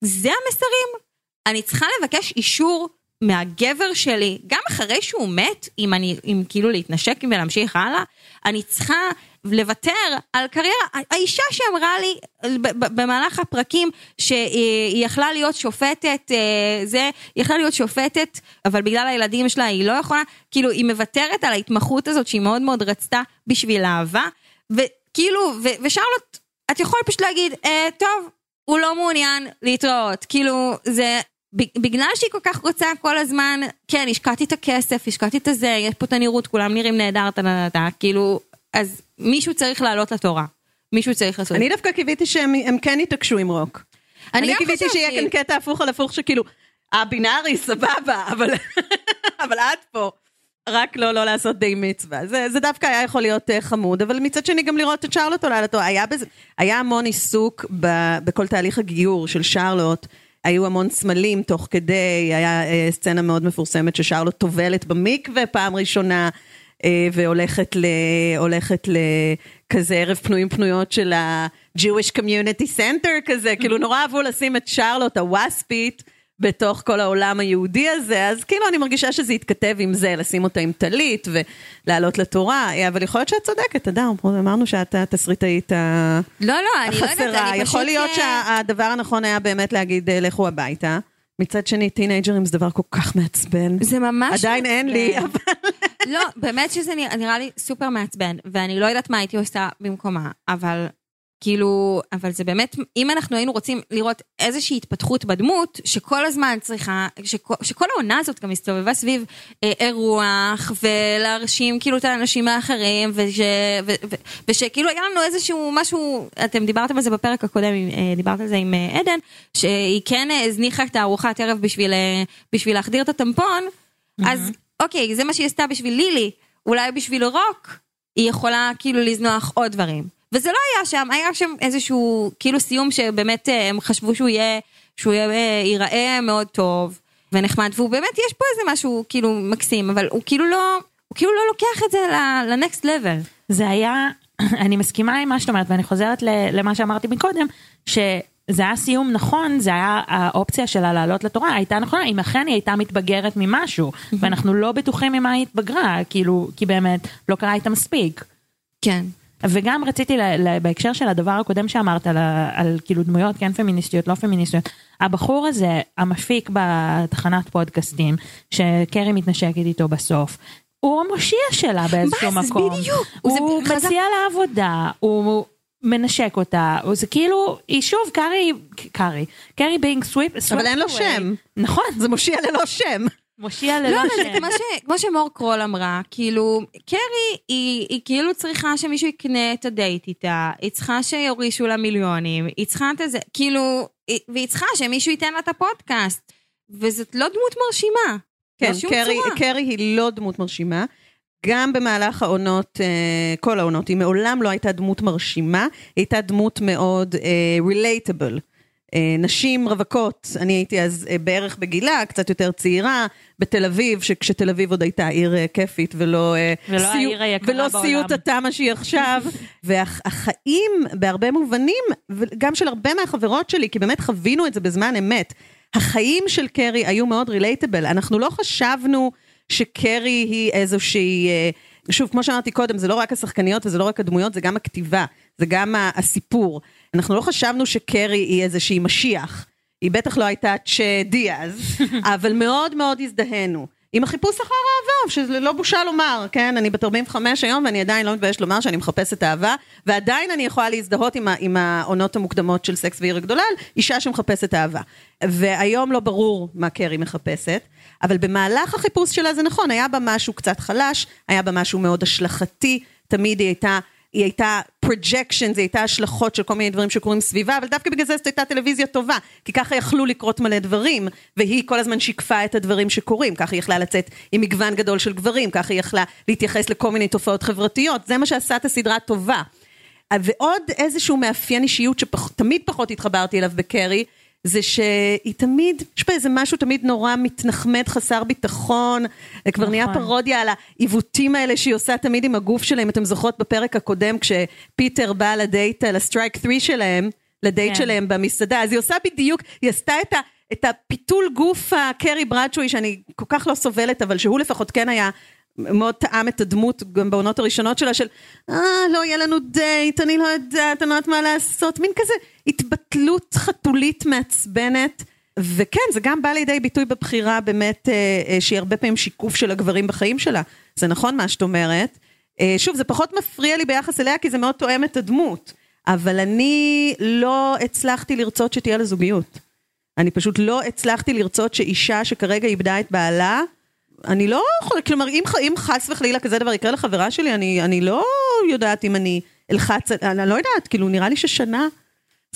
זה המסרים? אני צריכה לבקש אישור מהגבר שלי, גם אחרי שהוא מת, אם אני, אם כאילו להתנשק ולהמשיך הלאה, אני צריכה לוותר על קריירה. האישה שאמרה לי במהלך הפרקים שהיא יכלה להיות שופטת, אה, זה, היא יכלה להיות שופטת, אבל בגלל הילדים שלה היא לא יכולה, כאילו היא מוותרת על ההתמחות הזאת שהיא מאוד מאוד רצתה בשביל אהבה, וכאילו, ו- ושרלוט, את יכולה פשוט להגיד, אה, טוב, הוא לא מעוניין להתראות, כאילו זה בגלל שהיא כל כך רוצה כל הזמן, כן, השקעתי את הכסף, השקעתי את הזה, יש פה את הנראות, כולם נראים נהדר, טה טה טה, כאילו, אז מישהו צריך לעלות לתורה. מישהו צריך לעשות אני. דווקא קיוויתי שהם הם כן יתעקשו עם רוק. אני אני גם קיוויתי. שיהיה כאן קטע הפוך על הפוך שכאילו, הבינארי סבבה, אבל אבל את פה. רק לא, לא לעשות די מצווה. זה, זה דווקא היה יכול להיות uh, חמוד, אבל מצד שני גם לראות את שרלוט עולה לתורה. היה, בזה, היה המון עיסוק ב, בכל תהליך הגיור של שרלוט. היו המון סמלים תוך כדי, היה uh, סצנה מאוד מפורסמת ששרלוט טובלת במקווה פעם ראשונה, uh, והולכת ל... הולכת לכזה ערב פנויים פנויות של ה-Jewish Community Center כזה, כאילו נורא אהבו לשים את שרלוט הווספית. בתוך כל העולם היהודי הזה, אז כאילו אני מרגישה שזה יתכתב עם זה, לשים אותה עם טלית ולעלות לתורה, אבל יכול להיות שאת צודקת, אדר, אמרנו שאת התסריטאית לא, לא, לא יודעת, החסרה. יכול להיות אה, שהדבר הנכון היה באמת להגיד אה, לכו הביתה, מצד שני, טינג'רים זה דבר כל כך מעצבן. זה ממש עדיין אין לי, מעצבן. לא, באמת שזה נראה, נראה לי סופר מעצבן, ואני לא יודעת מה הייתי עושה במקומה, אבל כאילו, אבל זה באמת, אם אנחנו היינו רוצים לראות איזושהי התפתחות בדמות, שכל הזמן צריכה, שכל, שכל העונה הזאת גם הסתובבה סביב אה, אירוח, ולהרשים כאילו את האנשים האחרים, וש, ו, ו, ושכאילו היה לנו איזשהו משהו, אתם דיברתם על זה בפרק הקודם, אה, דיברת על זה עם אה, עדן, שהיא כן הזניחה את הארוחת ערב בשביל, אה, בשביל להחדיר את הטמפון, אז אוקיי, זה מה שהיא עשתה בשביל לילי, אולי בשביל רוק, היא יכולה כאילו לזנוח עוד דברים. וזה לא היה שם, היה שם איזשהו כאילו סיום שבאמת אה, הם חשבו שהוא יהיה, שהוא יהיה, אה, ייראה מאוד טוב ונחמד, והוא באמת, יש פה איזה משהו כאילו מקסים, אבל הוא כאילו לא, הוא כאילו לא לוקח את זה לנקסט לבל. זה היה, אני מסכימה עם מה שאת אומרת, ואני חוזרת למה שאמרתי מקודם, שזה היה סיום נכון, זה היה האופציה שלה לעלות לתורה, הייתה נכונה, אם אכן היא הייתה מתבגרת ממשהו, ואנחנו לא בטוחים ממה היא התבגרה, כאילו, כי באמת לא קרה איתה מספיק. כן. וגם רציתי, ל, ל, בהקשר של הדבר הקודם שאמרת, על, על כאילו דמויות כן פמיניסטיות, לא פמיניסטיות, הבחור הזה, המפיק בתחנת פודקאסטים, שקרי מתנשקת איתו בסוף, הוא המושיע שלה באיזשהו זה מקום. בדיוק? הוא זה- חזק- מציע לה עבודה, הוא מנשק אותה, הוא- זה כאילו, היא שוב, קרי, קרי, קרי being swept, אבל אין לו שם. נכון, זה מושיע ללא שם. מושיע לא, ללא אבל זה שם. כמו, ש, כמו שמור קרול אמרה, כאילו, קרי היא, היא כאילו צריכה שמישהו יקנה את הדירה איתה, היא צריכה שיורישו לה מיליונים, היא צריכה את זה, כאילו, היא- והיא צריכה שמישהו ייתן לה את הפודקאסט, וזאת לא דמות מרשימה. כן, קרי, צורה. קרי היא לא דמות מרשימה. גם במהלך העונות, אה, כל העונות, היא מעולם לא הייתה דמות מרשימה, היא הייתה דמות מאוד רילייטבל. נשים רווקות, אני הייתי אז אה, בערך בגילה, קצת יותר צעירה, בתל אביב, שכשתל אביב עוד הייתה עיר אה, כיפית ולא, אה, ולא סיוט- היקרה ולא. סיוט התמה שהיא עכשיו. והחיים בהרבה מובנים, וגם של הרבה מהחברות שלי, כי באמת חווינו את זה בזמן אמת, החיים של קרי היו מאוד רילייטבל. אנחנו לא חשבנו שקרי היא איזושהי... אה, שוב, כמו שאמרתי קודם, זה לא רק השחקניות וזה לא רק הדמויות, זה גם הכתיבה, זה גם הסיפור. אנחנו לא חשבנו שקרי היא איזושהי משיח. היא בטח לא הייתה צ'ה דיאז, אבל מאוד מאוד הזדהינו. עם החיפוש אחר אהבה, שזה לא בושה לומר, כן? אני בת 45 היום ואני עדיין לא מתביישת לומר שאני מחפשת אהבה, ועדיין אני יכולה להזדהות עם, ה- עם העונות המוקדמות של סקס ועיר הגדולה, אישה שמחפשת אהבה. והיום לא ברור מה קרי מחפשת, אבל במהלך החיפוש שלה זה נכון, היה בה משהו קצת חלש, היה בה משהו מאוד השלכתי, תמיד היא הייתה... היא הייתה projection, זה הייתה השלכות של כל מיני דברים שקורים סביבה, אבל דווקא בגלל זה זאת הייתה טלוויזיה טובה, כי ככה יכלו לקרות מלא דברים, והיא כל הזמן שיקפה את הדברים שקורים, ככה היא יכלה לצאת עם מגוון גדול של גברים, ככה היא יכלה להתייחס לכל מיני תופעות חברתיות, זה מה שעשה את הסדרה טובה. ועוד איזשהו מאפיין אישיות שתמיד פחות התחברתי אליו בקרי, זה שהיא תמיד, יש בה איזה משהו תמיד נורא מתנחמד, חסר ביטחון, זה כבר נהיה נכון. פרודיה על העיוותים האלה שהיא עושה תמיד עם הגוף שלהם, אתם זוכרות בפרק הקודם כשפיטר בא לדייט, לסטרייק 3 שלהם, לדייט כן. שלהם במסעדה, אז היא עושה בדיוק, היא עשתה את ה... את הפיתול גוף הקרי ברדשוי שאני כל כך לא סובלת, אבל שהוא לפחות כן היה מאוד טעם את הדמות גם בעונות הראשונות שלה של אה, לא יהיה לנו דייט, אני לא יודעת, אני לא יודעת מה לעשות, מין כזה התבטלות חתולית מעצבנת. וכן, זה גם בא לידי ביטוי בבחירה באמת, אה, אה, שהיא הרבה פעמים שיקוף של הגברים בחיים שלה. זה נכון מה שאת אומרת. אה, שוב, זה פחות מפריע לי ביחס אליה, כי זה מאוד תואם את הדמות. אבל אני לא הצלחתי לרצות שתהיה לה זוגיות. אני פשוט לא הצלחתי לרצות שאישה שכרגע איבדה את בעלה, אני לא יכולה, כלומר, אם, אם חס וחלילה כזה דבר יקרה לחברה שלי, אני, אני לא יודעת אם אני אלחץ, אני לא יודעת, כאילו, נראה לי ששנה,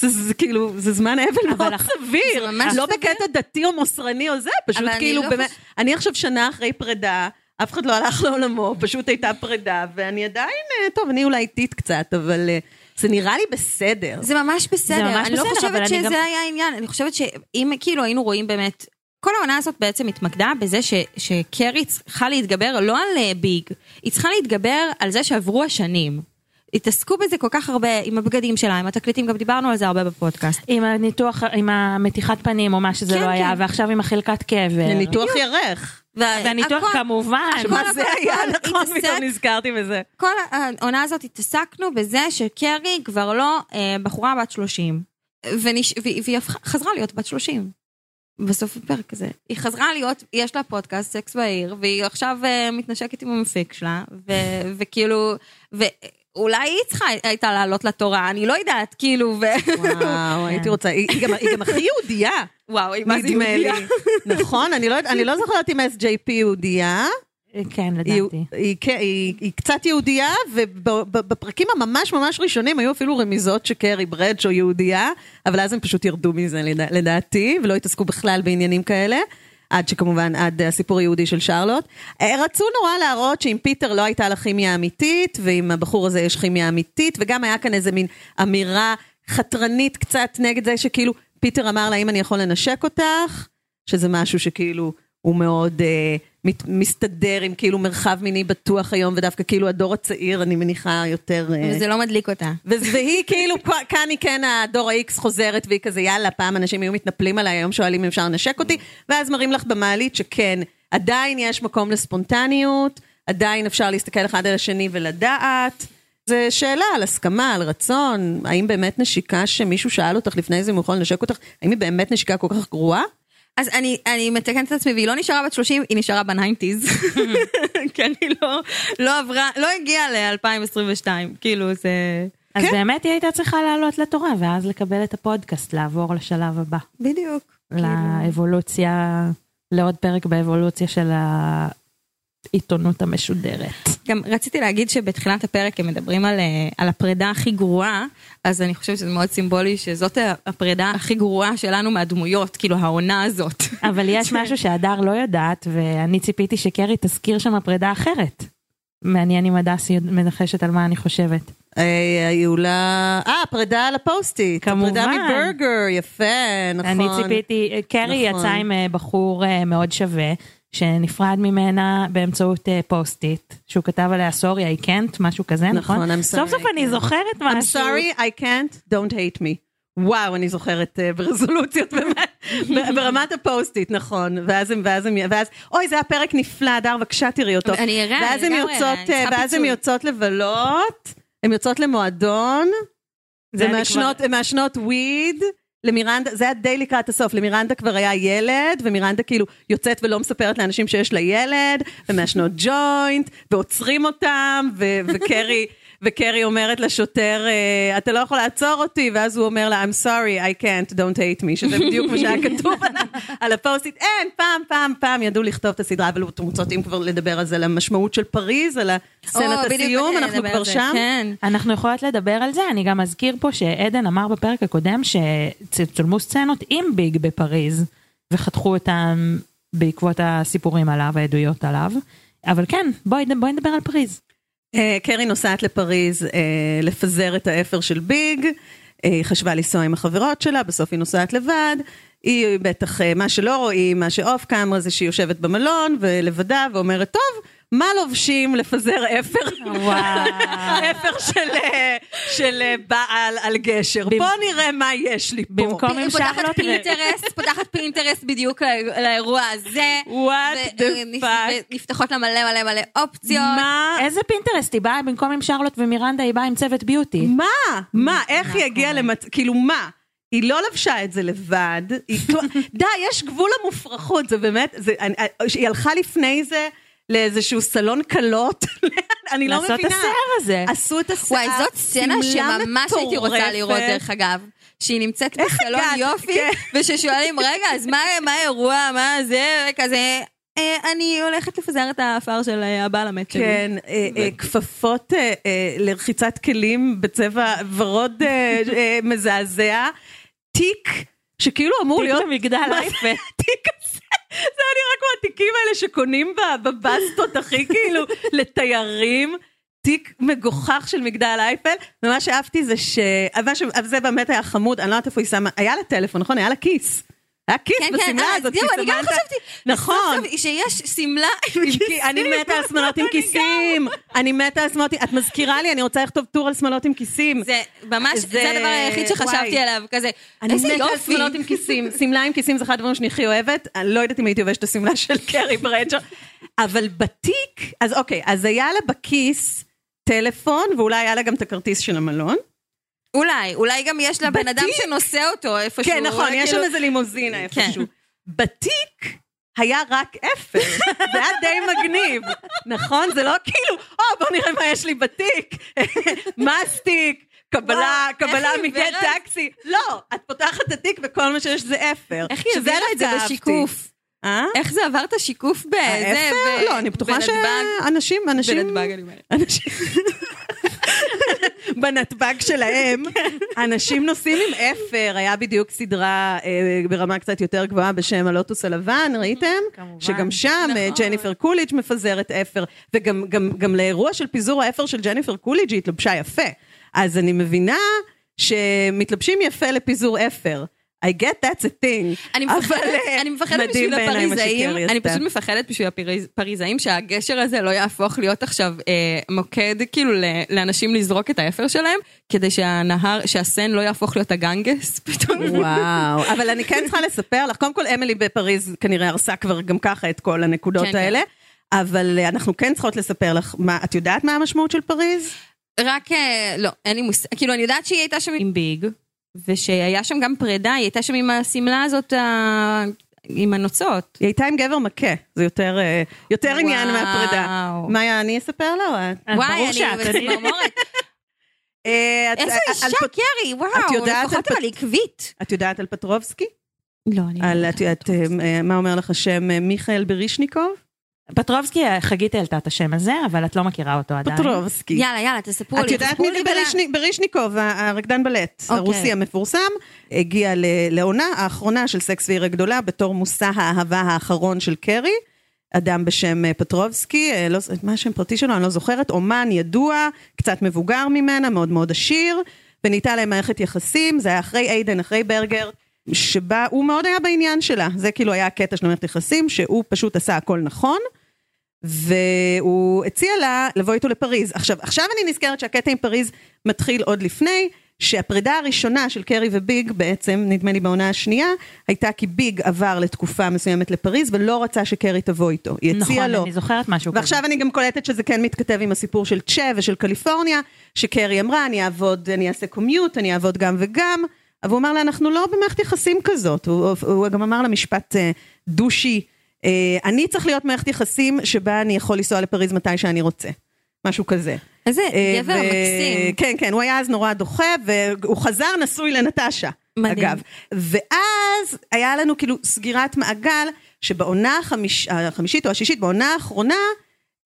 זה, זה, זה כאילו, זה זמן אבל מאוד אח- סביר. זה ממש לא סביר. בקטע דתי או מוסרני או זה, פשוט אבל אני כאילו, לא באמת, חוש- אני עכשיו שנה אחרי פרידה, אף אחד לא הלך לעולמו, פשוט הייתה פרידה, ואני עדיין, אה, טוב, אני אולי איטית קצת, אבל אה, זה נראה לי בסדר. זה ממש בסדר, ממש אני לא בסדר, אבל חושבת שזה גם- היה העניין, אני חושבת שאם כאילו היינו רואים באמת, כל העונה הזאת בעצם התמקדה בזה ש, שקרי צריכה להתגבר לא על אה, ביג, היא צריכה להתגבר על זה שעברו השנים. התעסקו בזה כל כך הרבה עם הבגדים שלה, עם התקליטים, גם דיברנו על זה הרבה בפודקאסט. עם הניתוח, עם המתיחת פנים או מה שזה כן, לא היה, כן. ועכשיו עם החלקת קבר. ניתוח ירך. והניתוח הכל- כמובן. הכל, מה הכל, זה היה, נכון, התעסק- פתאום נזכרתי בזה. כל העונה הזאת התעסקנו בזה שקרי כבר לא אה, בחורה בת 30, ונש... והיא והיא חזרה להיות בת 30. בסוף הפרק הזה. היא חזרה להיות, יש לה פודקאסט סקס בעיר, והיא עכשיו uh, מתנשקת עם המפיק שלה, ו- וכאילו, ואולי היא צריכה הייתה לעלות לתורה, אני לא יודעת, כאילו, ו... וואו, הייתי רוצה, היא גם היא גם הכי יהודייה. וואו, היא מה זה. יהודייה? נכון, אני לא- אני לא זוכרת אם SJP יהודייה. כן, היא- לדעתי. היא כן, היא- היא קצת יהודייה, ובפרקים הממש ממש ראשונים היו אפילו רמיזות שקרי ברדשו יהודייה, אבל אז הם פשוט ירדו מזה לדע- לדעתי, ולא התעסקו בכלל בעניינים כאלה. עד שכמובן, עד הסיפור היהודי של שרלוט. אה, רצו נורא להראות שעם פיטר לא הייתה לה כימיה אמיתית, ועם הבחור הזה יש כימיה אמיתית, וגם היה כאן איזה מין אמירה חתרנית קצת נגד זה שכאילו, פיטר אמר לה, אם אני יכול לנשק אותך, שזה משהו שכאילו הוא מאוד אה, מת, מסתדר עם כאילו מרחב מיני בטוח היום, ודווקא כאילו הדור הצעיר, אני מניחה, יותר... אה, וזה לא מדליק אותה. והיא כאילו, כאן היא כן הדור ה-X חוזרת, והיא כזה, יאללה, פעם אנשים היו מתנפלים עליי, היום שואלים אם אפשר לנשק אותי, ואז מראים לך במעלית שכן, עדיין יש מקום לספונטניות, עדיין אפשר להסתכל אחד על השני ולדעת. זה שאלה על הסכמה, על רצון, האם באמת נשיקה שמישהו שאל אותך לפני זה אם הוא יכול לנשק אותך, האם היא באמת נשיקה כל כך גרועה? אז אני, אני מתקנת את עצמי, והיא לא נשארה בת 30, היא נשארה ב nineties. כן, היא לא, לא עברה, לא הגיעה ל-2022, כאילו זה... אז כן. באמת היא הייתה צריכה לעלות לתורה, ואז לקבל את הפודקאסט, לעבור לשלב הבא. בדיוק. לאבולוציה, לעוד פרק באבולוציה של העיתונות המשודרת. גם רציתי להגיד שבתחילת הפרק הם מדברים על, אה, על הפרידה הכי גרועה, אז אני חושבת שזה מאוד סימבולי שזאת הפרידה הכי גרועה שלנו מהדמויות, כאילו העונה הזאת. אבל יש משהו שהדר לא יודעת, ואני ציפיתי שקרי תזכיר שם פרידה אחרת. מעניין אם הדס מנחשת על מה אני חושבת. היו לה... אה, פרידה על הפוסט-איט. כמובן. פרידה מברגר, יפה, נכון. אני ציפיתי, קרי נכון. יצאה עם אה, בחור אה, מאוד שווה, שנפרד ממנה באמצעות אה, פוסט-איט, שהוא כתב עליה sorry, I can't, משהו כזה, נכון? נכון, I'm sorry, סוף סוף I אני can't. זוכרת I'm משהו. sorry, I can't, don't hate me. וואו, אני זוכרת אה, ברזולוציות, ברמת הפוסט-איט, נכון. ואז הם, ואז הם, ואז, אוי, זה היה פרק נפלא, הדר, בבקשה תראי אותו. אני ערה, ואז הן יוצאות, ואז הן. יוצאות לבלות, הן יוצאות למועדון, זה ומעשנות מעשנות weed. למירנדה, זה היה די לקראת הסוף, למירנדה כבר היה ילד, ומירנדה כאילו יוצאת ולא מספרת לאנשים שיש לה ילד, ומעשנות ג'וינט, ועוצרים אותם, ו- וקרי, וקרי אומרת לשוטר, אה, אתה לא יכול לעצור אותי, ואז הוא אומר לה, I'm sorry, I can't, don't hate me, שזה בדיוק מה שהיה כתוב על, ה- על הפוסטית. אין, פעם, פעם, פעם ידעו לכתוב את הסדרה, אבל אתם רוצות אם כבר לדבר על זה, על המשמעות של פריז, על בדיוק הסיום, באתי אנחנו כבר שם. כן. אנחנו יכולות לדבר על זה, אני גם אזכיר פה שעדן אמר בפרק הקודם שצולמו סצנות עם ביג בפריז, וחתכו אותם בעקבות הסיפורים עליו, העדויות עליו. אבל כן, בואי, בואי נדבר על פריז. אה, קרי נוסעת לפריז אה, לפזר את האפר של ביג, אה, היא חשבה לנסוע עם החברות שלה, בסוף היא נוסעת לבד. היא בטח, מה שלא רואים, מה ש off camera זה שהיא יושבת במלון ולבדה ואומרת, טוב, מה לובשים לפזר אפר? וואו. אפר של, אה, של אה, בעל על גשר. בוא נראה מה יש לי פה. במקום פותחת שרלוט ו- פינטרסט, פותחת פינטרסט בדיוק לאי- לאירוע הזה. What the ו- fuck? ונפתחות לה מלא מלא מלא אופציות. מה? איזה פינטרסט, היא באה במקום עם שרלוט ומירנדה, היא באה עם צוות beauty. מה? מה? איך היא הגיעה למצ... כאילו מה? היא לא לבשה את זה לבד, היא... די, יש גבול למופרכות, זה באמת, זה... אני... היא הלכה לפני זה לאיזשהו סלון קלות, אני לא לעשות מבינה. השיער הזה. עשו את השיער, וואי, זאת סצנה שממש הייתי רוצה. לראות דרך אגב. שהיא נמצאת בסלון? יופי, כן. וששואלים, רגע, אז מה האירוע, מה זה, וכזה, "אה, אני הולכת לפזר את האפר של אה, הבעל המת שלי. כן, אה, כפפות לרחיצת כלים בצבע ורוד מזעזע, תיק שכאילו אמור תיק להיות... למגדל מה זה אייפל. זה היה נראה כמו התיקים האלה שקונים בבסטות הכי כאילו לתיירים. תיק מגוחך של מגדל אייפל, ומה שאהבתי זה ש... אבל זה באמת היה חמוד, אני לא יודעת איפה היא שמה, היה לה טלפון, נכון? היה לה כיס. היה כיס כן, כן, בשמלה אה, הזאת. כי אני גם חשבתי, נכון. שיש שמלה עם כיסים. כי- אני מתה על שמלות עם כיסים, אני מתה על שמלות, את מזכירה לי, אני רוצה לכתוב טור על שמלות עם כיסים. זה ממש, זה- זה הדבר היחיד שחשבתי. עליו, כזה, אני איזה מתה על יופי. שמלות עם כיסים, שמלה עם כיסים זה אחד הדברים שאני הכי אוהבת, אני לא יודעת אם הייתי לובשת את השמלה של קרי ברדשו, אבל בתיק, אז אוקיי, אז היה לה בכיס טלפון, ואולי היה לה גם את הכרטיס של המלון. אולי, אולי גם יש לה בן אדם בתיק? שנושא אותו איפשהו. כן, נכון, אולי יש שם כאילו- איזה לימוזינה איפשהו. בתיק היה רק אפר, זה היה די מגניב, נכון? זה לא כאילו, או בוא נראה מה יש לי בתיק, מסטיק, קבלה, וואו, קבלה עיוורת? טקסי, לא, את פותחת את התיק וכל מה שיש זה אפר. איך היא העבירה את זה. בשיקוף? אה? איך זה עבר את השיקוף בזה? האפר? לא, אני בטוחה שאנשים, אנשים... בנתב"ג אני אומרת. בנתב"ג שלהם, אנשים נוסעים עם אפר, היה בדיוק סדרה אה, ברמה קצת יותר גבוהה בשם הלוטוס הלבן, ראיתם? כמובן. שגם שם אה, נכון. ג'ניפר קוליג' מפזרת אפר, וגם גם, גם לאירוע של פיזור האפר של ג'ניפר קוליג' היא התלבשה יפה. אז אני מבינה שמתלבשים יפה לפיזור אפר. I get that's a thing. אני מפחדת, אה, אני מפחדת בשביל הפריזאים, אני. פשוט מפחדת בשביל הפריזאים שהגשר הזה לא יהפוך להיות עכשיו אה, מוקד כאילו לאנשים לזרוק את האפר שלהם, כדי שהנהר, שהסן לא יהפוך להיות הגנגס פתאום. וואו, אבל אני כן צריכה לספר לך, קודם כל אמילי בפריז כנראה הרסה כבר גם ככה את כל הנקודות כן, כן. האלה, אבל אה, אנחנו כן צריכות לספר לך, מה, את יודעת מה המשמעות של פריז? רק, אה, לא, אין לי מושג, כאילו אני יודעת שהיא הייתה שם עם ביג, ושהיה שם גם פרידה, היא הייתה שם עם השמלה הזאת, עם הנוצות. היא הייתה עם גבר מכה, זה יותר, אה, יותר וואו. עניין מהפרידה. מאיה, אני אספר לה? או את? ברור וואי, אני בצמרמורת. אה, איזה אישה, קרי, וואו, לפחות אבל עקבית. את יודעת על פטרובסקי? לא, אני על, את יודעת, אה, אה, מה אומר לך השם אה, מיכאל ברישניקוב? פטרובסקי, חגית העלתה את השם הזה, אבל את לא מכירה אותו עדיין. פטרובסקי. יאללה, יאללה, תספרו לי. את יודעת מי זה ברישני- ברישניקוב, הרקדן בלט, אוקיי. הרוסי המפורסם, הגיע לעונה האחרונה של סקס ועיר הגדולה בתור מושא האהבה האחרון של קרי, אדם בשם אה, פטרובסקי, אה, לא, מה השם פרטי שלו, אני לא זוכרת, אומן ידוע, קצת מבוגר ממנה, מאוד מאוד עשיר, ונהייתה להם מערכת יחסים, זה היה אחרי איידן, אחרי ברגר. שבה הוא מאוד היה בעניין שלה, זה כאילו היה הקטע של מערכת יחסים, שהוא פשוט עשה הכל נכון, והוא הציע לה לבוא איתו לפריז. עכשיו, עכשיו אני נזכרת שהקטע עם פריז מתחיל עוד לפני, שהפרידה הראשונה של קרי וביג בעצם, נדמה לי בעונה השנייה, הייתה כי ביג עבר לתקופה מסוימת לפריז ולא רצה שקרי תבוא איתו. היא הציעה נכון, לו. אני זוכרת משהו כזה. ועכשיו אני גם קולטת שזה כן מתכתב עם הסיפור של צ'ה ושל קליפורניה, שקרי אמרה, אני אעבוד, אני אעשה קומיוט, אני אעבוד גם וגם, אבל הוא אמר לה, אנחנו לא במערכת יחסים כזאת. הוא, הוא גם אמר לה משפט אה, דושי, אני צריך להיות מערכת יחסים שבה אני יכול לנסוע לפריז מתי שאני רוצה. משהו כזה. איזה אה, גבר ו- מקסים. כן, כן, הוא היה אז נורא דוחה, והוא חזר נשוי לנטשה, מדהים. אגב. ואז היה לנו כאילו סגירת מעגל, שבעונה החמיש, החמישית או השישית, בעונה האחרונה,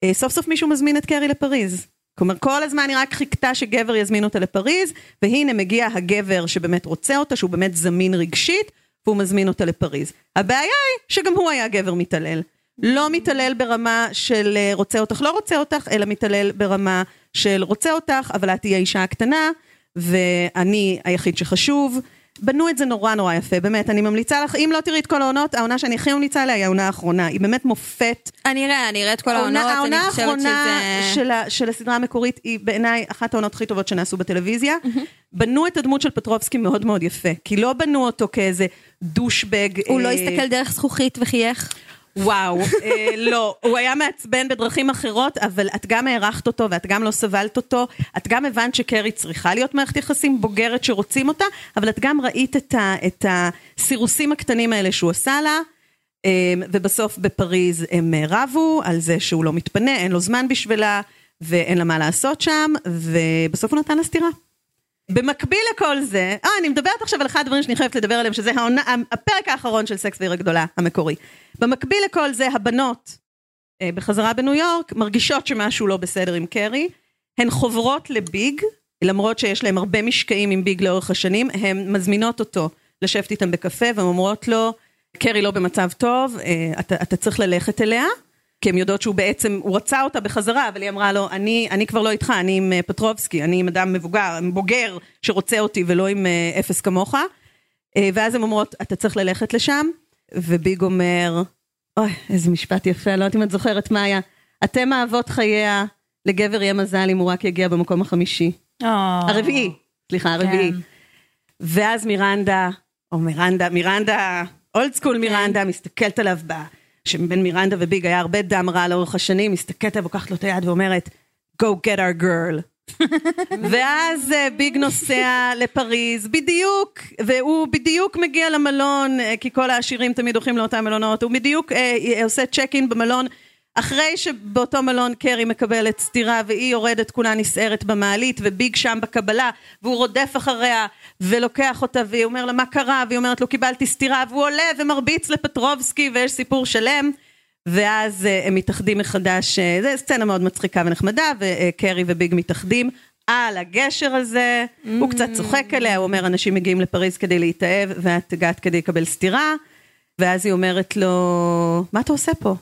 אה, סוף סוף מישהו מזמין את קרי לפריז. כלומר, כל הזמן היא רק חיכתה שגבר יזמין אותה לפריז, והנה מגיע הגבר שבאמת רוצה אותה, שהוא באמת זמין רגשית, והוא מזמין אותה לפריז. הבעיה היא שגם הוא היה גבר מתעלל. לא מתעלל ברמה של אה, רוצה אותך, לא רוצה אותך, אלא מתעלל ברמה של רוצה אותך, אבל את תהיה אישה הקטנה, ואני היחיד שחשוב. בנו את זה נורא נורא יפה, באמת, אני ממליצה לך, אם לא תראי את כל העונות, העונה שאני הכי ממליצה עליה היא העונה האחרונה, היא באמת מופת. אני אראה, אני אראה את כל העונה, העונות, העונה אני חושבת האחרונה שזה... של, ה, של הסדרה המקורית היא בעיניי אחת העונות הכי טובות שנעשו בטלוויזיה. בנו את הדמות של פטרובסקי מאוד מאוד יפה, כי לא בנו אותו כאיזה דושבג. הוא לא אה, הסתכל דרך זכוכית וחייך. וואו, אה, לא, הוא היה מעצבן בדרכים אחרות, אבל את גם הערכת אותו ואת גם לא סבלת אותו, את גם הבנת שקרי צריכה להיות מערכת יחסים בוגרת שרוצים אותה, אבל את גם ראית את, ה, את הסירוסים הקטנים האלה שהוא עשה לה, אה, ובסוף בפריז הם רבו על זה שהוא לא מתפנה, אין לו זמן בשבילה, ואין לה מה לעשות שם, ובסוף הוא נתן לה סטירה. במקביל לכל זה, אה, אני מדברת עכשיו על אחד הדברים שאני חייבת לדבר עליהם, שזה העונה, הפרק האחרון של סקס ועיר הגדולה, המקורי. במקביל לכל זה, הבנות אה, בחזרה בניו יורק מרגישות שמשהו לא בסדר עם קרי, הן חוברות לביג, למרות שיש להם הרבה משקעים עם ביג לאורך השנים, הן מזמינות אותו לשבת איתם בקפה, והן אומרות לו, קרי לא במצב טוב, אה, אתה, אתה צריך ללכת אליה. כי הן יודעות שהוא בעצם, הוא רצה אותה בחזרה, אבל היא אמרה לו, אני, אני כבר לא איתך, אני עם אה, פטרובסקי, אני עם אדם מבוגר, עם בוגר שרוצה אותי ולא עם אה, אפס כמוך. אה, ואז הן אומרות, אתה צריך ללכת לשם, וביג אומר, אוי, איזה משפט יפה, לא יודעת אם את זוכרת מה היה. אתם אהבות חייה, לגבר יהיה מזל אם הוא רק יגיע במקום החמישי. הרביעי, סליחה, הרביעי. כן. ואז מירנדה, או מירנדה, מירנדה, אולד סקול מירנדה, מסתכלת עליו ב... שבין מירנדה וביג היה הרבה דם רע לאורך השנים, מסתכלת עליו, לוקחת לו את היד ואומרת, go get our girl. ואז אה, ביג נוסע לפריז, בדיוק, והוא בדיוק מגיע למלון, אה, כי כל העשירים תמיד הולכים לאותם מלונות, הוא בדיוק אה, אה, עושה צ'ק אין במלון, אחרי שבאותו מלון קרי מקבלת סטירה והיא יורדת כולה נסערת במעלית וביג שם בקבלה והוא רודף אחריה ולוקח אותה והיא אומר לה מה קרה? והיא אומרת לו קיבלתי סטירה והוא עולה ומרביץ לפטרובסקי ויש סיפור שלם. ואז אה, הם מתאחדים מחדש, אה, זו סצנה מאוד מצחיקה ונחמדה, וקרי וביג מתאחדים על הגשר הזה, הוא קצת צוחק עליה, הוא אומר אנשים מגיעים לפריז כדי להתאהב, ואת הגעת כדי לקבל סטירה, ואז היא אומרת לו, מה אתה עושה פה?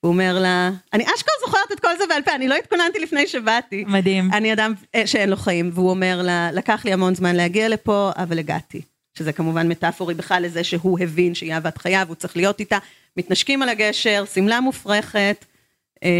הוא אומר לה, אני אשכרה זוכרת את כל זה בעל פה, אני לא התכוננתי לפני שבאתי. מדהים. אני אדם אה, שאין לו חיים, והוא אומר לה, לקח לי המון זמן להגיע לפה, אבל הגעתי. שזה כמובן מטאפורי בכלל לזה שהוא הבין שהיא אהבת חייו, הוא צריך להיות איתה. מתנשקים על הגשר, שמלה מופרכת, אה,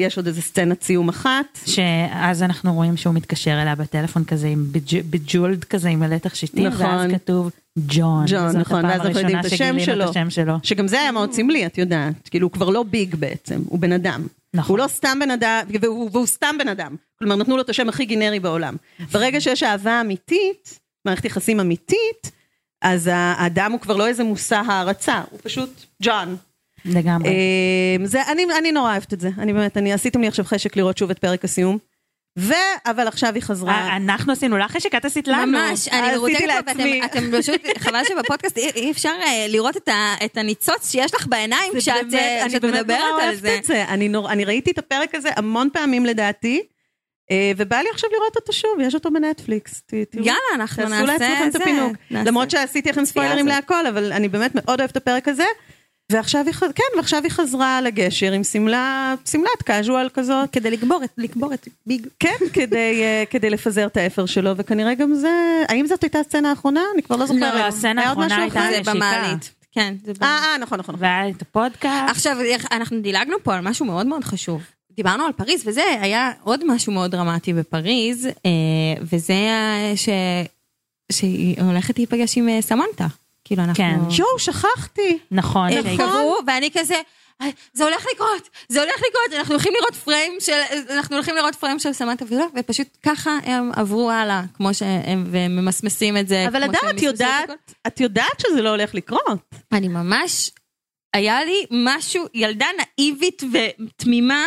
יש עוד איזה סצנת סיום אחת. שאז אנחנו רואים שהוא מתקשר אליה בטלפון כזה עם בג'- בג'ולד כזה עם מלא תכשיטים, נכון. ואז כתוב ג'ון. ג'ון, נכון, ואז אנחנו יודעים את השם שלו. את השם שלו. שגם זה היה מאוד סמלי, את יודעת. כאילו, הוא כבר לא ביג בעצם, הוא בן אדם. נכון. הוא לא סתם בן אדם, והוא, והוא סתם בן אדם. כלומר, נתנו לו את השם הכי גנרי בעולם. ברגע שיש אהבה אמיתית, מערכת יחסים אמיתית, אז האדם הוא כבר לא איזה מושא הערצה, הוא פשוט ג'ון. לגמרי. אה, זה, אני, אני נורא אוהבת את זה, אני באמת, אני עשיתם לי עכשיו חשק לראות שוב את פרק הסיום. ו... אבל עכשיו היא חזרה. אה, אנחנו עשינו לך חשק, את עשית לנו. ממש, אני מרותקת פה. ואתם אתם פשוט, חבל שבפודקאסט אי אפשר אה, לראות את את הניצוץ שיש לך בעיניים כשאת באמת, אה, באמת מדברת על זה. את. אני, נור, אני ראיתי את הפרק הזה המון פעמים לדעתי, ובא לי עכשיו לראות אותו שוב, יש אותו בנטפליקס. יאללה, אנחנו תעשו נעשה לעצמכם את זה, הפינוק. נעשה למרות שעשיתי לכם ספוילרים. להכל, אבל אני באמת מאוד אוהבת את הפרק הזה. ועכשיו היא, כן, ועכשיו היא חזרה לגשר עם שמלה, שמלת קאז'ואל כזאת. כדי לקבור את, לקבור את ביג. כן, כדי, אה, כדי לפזר את האפר שלו, וכנראה גם זה, האם זאת הייתה הסצנה האחרונה? אני כבר לא זוכרת. לא, הסצנה היה עוד האחרונה משהו הייתה נשיקה. במעלית. כן, זה אה, במעלית. אה, נכון, נכון. נכון. והיה את הפודקאסט. עכשיו, אנחנו דילגנו פה על משהו מאוד מאוד חשוב. דיברנו על פריז, וזה היה עוד משהו מאוד דרמטי בפריז, אה, וזה ש... שהיא הולכת להיפגש עם סמנטה. כאילו, אנחנו... כן. יואו, שכחתי. נכון. קבעו, ואני כזה, "אה, זה הולך לקרות, זה הולך לקרות, אנחנו הולכים לראות פריים של, אנחנו הולכים לראות פריים של סמנטה ולא, ופשוט ככה הם עברו הלאה, כמו שהם, והם ממסמסים את זה. אבל שהם את יודעת. את יודעת שזה לא הולך לקרות. אני ממש, היה לי משהו, ילדה נאיבית ותמימה,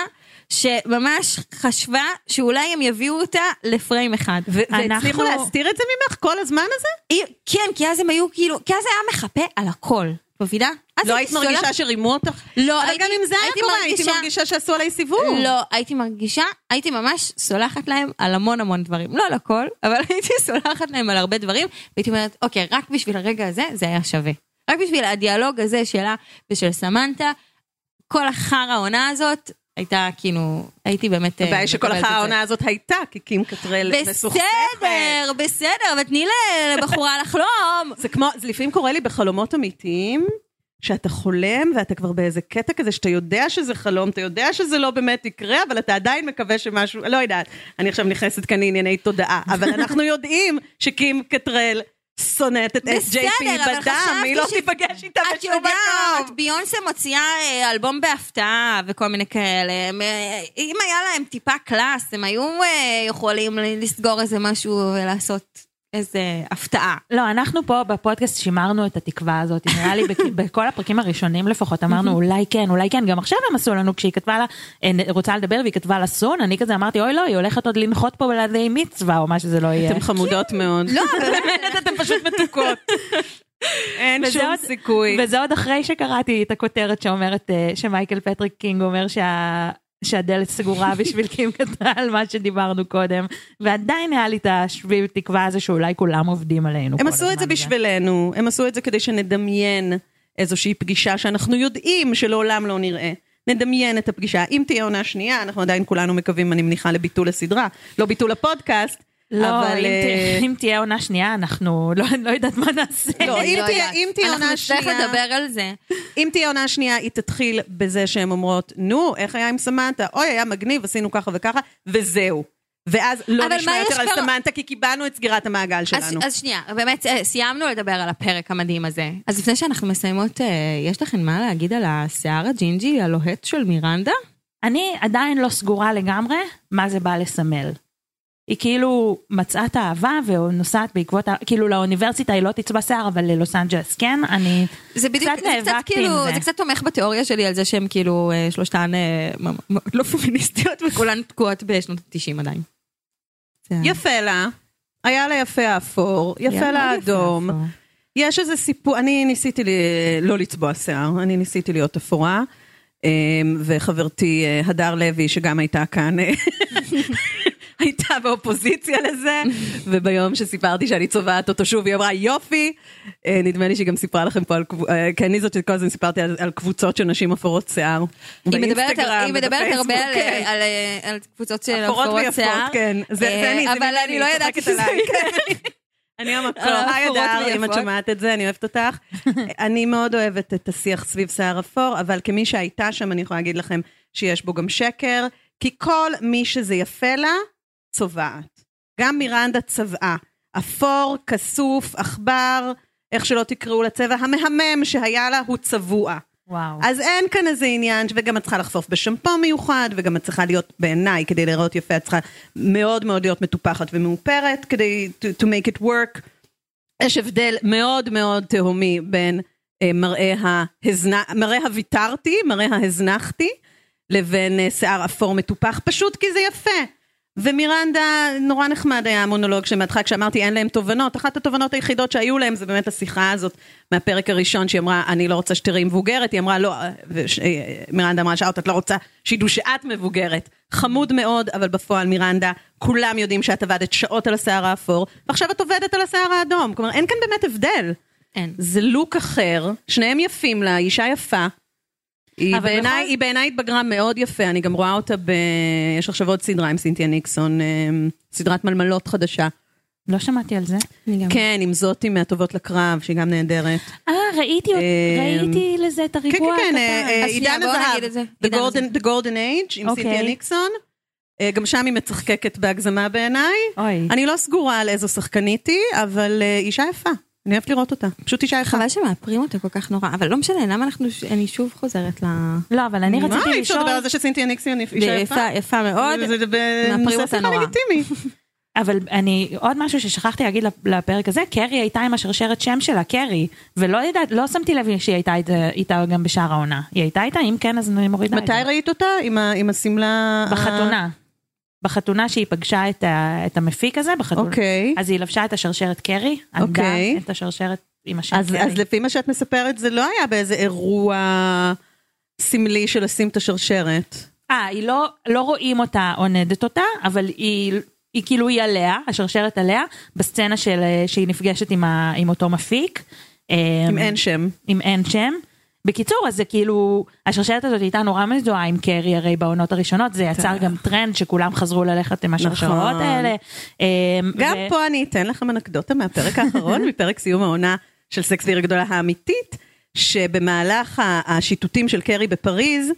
שממש חשבה שאולי הם יביאו אותה לפריים אחד. והצליחו להסתיר את זה ממך כל הזמן הזה? היא- כן, כי אז הם היו כאילו, כי אז היה מחפה על הכל, מבינה? לא היית מרגישה שרימו אותך? לא, אבל גם אם זה היה קורה, הייתי מרגישה- מרגישה שעשו עליי סיבוב. לא, הייתי מרגישה, הייתי ממש סולחת להם על המון המון דברים. לא על הכל, אבל הייתי סולחת להם על הרבה דברים, והייתי אומרת, אוקיי, רק בשביל הרגע הזה, זה היה שווה. רק בשביל הדיאלוג הזה שלה ושל סמנטה, כל החרא העונה הזאת, הייתה כאילו, הייתי באמת... אה, הבעיה היא שכל זה. העונה הזאת הייתה, כי קים קטרל מסוכסכת. בסדר, בסדר, אבל תני לבחורה לחלום. זה כמו, זה לפעמים קורה לי בחלומות אמיתיים, שאתה חולם ואתה כבר באיזה קטע כזה שאתה יודע שזה חלום, אתה יודע שזה לא באמת יקרה, אבל אתה עדיין מקווה שמשהו, לא יודעת, אני עכשיו נכנסת כאן לענייני תודעה, אבל אנחנו יודעים שקים קטרל שונאת את SJP בדם, היא לא תיפגש איתה את בשום מקום. ביונסה מוציאה אה, אלבום בהפתעה וכל מיני כאלה. אה, אם היה להם טיפה קלאס, הם היו אה, יכולים לסגור איזה משהו ולעשות איזה הפתעה. לא, אנחנו פה בפודקאסט שימרנו את התקווה הזאת, נראה לי בכ- בכל הפרקים הראשונים לפחות אמרנו אולי כן, אולי כן, גם עכשיו הם עשו לנו, כשהיא כתבה לה, אה, רוצה לדבר והיא כתבה לה soon, אני כזה אמרתי אוי לא, היא הולכת עוד לנחות פה לידי מצווה או מה שזה לא יהיה. אתם חמודות מאוד. לא, באמת, אתם פשוט מתוקות. אין שום עוד- סיכוי. וזה עוד אחרי שקראתי את הכותרת שאומרת אה, שמייקל פטריק קינג אומר שה... שהדלת סגורה בשביל קים קטרה על מה שדיברנו קודם ועדיין היה לי את השביב תקווה הזה שאולי כולם עובדים עלינו. הם עשו את זה. בשבילנו, הם עשו את זה כדי שנדמיין איזושהי פגישה שאנחנו יודעים שלעולם לא נראה. נדמיין את הפגישה. אם תהיה עונה שנייה, אנחנו עדיין כולנו מקווים, אני מניחה, לביטול הסדרה. לא ביטול הפודקאסט, לא, אבל... אם, אה, תה, אם תהיה עונה שנייה אנחנו לא, לא יודעת מה נעשה. לא, אם לא תהיה-. אם תהיה עונה אנחנו נצטרך שנייה- לדבר על זה. אם תהיה עונה שנייה, היא תתחיל בזה שהן אומרות, נו, איך היה עם סמנטה? אוי, היה מגניב, עשינו ככה וככה, וזהו. ואז לא נשמע מה יותר על כבר- סמנטה, כי קיבלנו את סגירת המעגל אז, שלנו. אז שנייה, באמת אה, סיימנו לדבר על הפרק המדהים הזה. אז לפני שאנחנו מסיימות, אה, יש לכם מה להגיד על השיער הג'ינג'י הלוהט של מירנדה? אני עדיין לא סגורה לגמרי מה זה בא לסמל. היא כאילו מצאה את האהבה ונוסעת בעקבות, כאילו לאוניברסיטה היא לא תצבע שיער, אבל ללוס אנג'לס כן, אני זה בדיוק, קצת זה קצת נאבקתי עם כאילו, זה. זה קצת תומך בתיאוריה שלי על זה שהם כאילו אה, שלושתן אה, לא פמיניסטיות וכולן תקועות בשנות ה-90 עדיין. יפה לה, היה לה יפה האפור, יפה לה. האפור. יש איזה סיפור, אני ניסיתי לי, לא לצבוע שיער, אני ניסיתי להיות אפורה, אמ, וחברתי אה, הדר לוי, שגם הייתה כאן, אה, הייתה באופוזיציה לזה, וביום שסיפרתי שאני צובעת אותו שוב, היא אמרה יופי, אה, נדמה לי שהיא גם סיפרה לכם פה על, קב- אה, כי אני זאת שכל הזמן סיפרתי על, על קבוצות של נשים אפורות שיער. היא מדברת, היא הרבה על, כן. על, על, על קבוצות של אפורות אפורות ויפות, שיער, כן. זה- זה אה, אני, אבל אני לא ידעתי שזה. אני המקור, על היי אדר, אם את. שומעת את זה, אני אוהבת אותך. אני מאוד אוהבת את השיח סביב שיער אפור, אבל כמי שהייתה שם, אני יכולה להגיד לכם שיש בו גם שקר, כי כל מי שזה יפה לה, צובעת. גם מירנדה צבעה. אפור, כסוף, עכבר, איך שלא תקראו לצבע, המהמם שהיה לה הוא צבוע. וואו. אז אין כאן איזה עניין, וגם את צריכה לחשוף בשמפו מיוחד, וגם את צריכה להיות בעיניי, כדי להיראות יפה, את צריכה מאוד מאוד להיות מטופחת ומאופרת, כדי to, to make it work. יש הבדל מאוד מאוד תהומי בין אה, מראה, ההזנ... מראה הוויתרתי, מראה ההזנחתי, לבין אה, שיער אפור מטופח, פשוט כי זה יפה. ומירנדה, נורא נחמד היה המונולוג שמהתחלה כשאמרתי אין להם תובנות, אחת התובנות היחידות שהיו להם זה באמת השיחה הזאת מהפרק הראשון שהיא אמרה אני לא רוצה שתראי מבוגרת, היא אמרה לא, אה, מירנדה אמרה שאוט את לא רוצה שידעו שאת מבוגרת, חמוד מאוד אבל בפועל מירנדה כולם יודעים שאת עבדת שעות על השיער האפור ועכשיו את עובדת על השיער האדום, כלומר אין כאן באמת הבדל, אין. זה לוק אחר, שניהם יפים לה, אישה יפה. היא בעיניי, היא בעיניי התבגרה מאוד יפה, אני גם רואה אותה ב... יש עכשיו עוד סדרה עם סינתיה ניקסון, אה, סדרת מלמלות חדשה. לא שמעתי על זה. כן, עם זאתי מהטובות לקרב, שהיא גם נהדרת. אה, ראיתי, אה, ראיתי לזה את כן, הריבוע כן, הקטן. אה, אז שנייה, עידן. הזהב, The Golden- Age, עם אוקיי. סינתיה ניקסון. אה, גם שם היא מצחקקת בהגזמה בעיניי. אני לא סגורה על איזו שחקנית היא, אבל אישה יפה. אני אוהבת לראות אותה. פשוט אישה יפה. חבל שמאפרים אותה כל כך נורא, אבל לא משנה, למה אנחנו, אני שוב חוזרת ל... לא, אבל אני מה, רציתי אי אפשר לשאול, לדבר על זה שסינתיה ניקסון היא אישה יפה? יפה, יפה מאוד. זה- מאפרים בנושא אותה נורא. לגיטימי. אבל אני, עוד משהו ששכחתי להגיד לפ- לפרק הזה, קרי הייתה עם השרשרת שם שלה, קרי, ולא יודעת, לא שמתי לב שהיא הייתה איתה- גם בשאר העונה. היא הייתה איתה? אם כן, אז אני מורידה את מתי זה. ראית אותה? עם השמלה... בחתונה. בחתונה שהיא פגשה את, ה, את המפיק הזה, בחתונה. אוקיי. אז היא לבשה את השרשרת קרי, אוקיי. את השרשרת עם השם אז קרי. אז לפי מה שאת מספרת, זה לא היה באיזה אירוע סמלי של לשים את השרשרת. אה, היא לא, לא רואים אותה עונדת אותה, אבל היא, היא כאילו היא עליה, השרשרת עליה, בסצנה של, שהיא נפגשת עם, ה, עם אותו מפיק. אמן שם. אמן שם. בקיצור, אז זה כאילו, השרשרת הזאת הייתה נורא מזוהה עם קרי הרי בעונות הראשונות, זה יצר גם טרנד שכולם חזרו ללכת עם השרשרות נכון. האלה. אמ, גם ו- פה אני אתן לכם אנקדוטה מהפרק האחרון, מפרק סיום העונה של סקס ועיר הגדולה האמיתית, שבמהלך השיטוטים של קרי בפריז,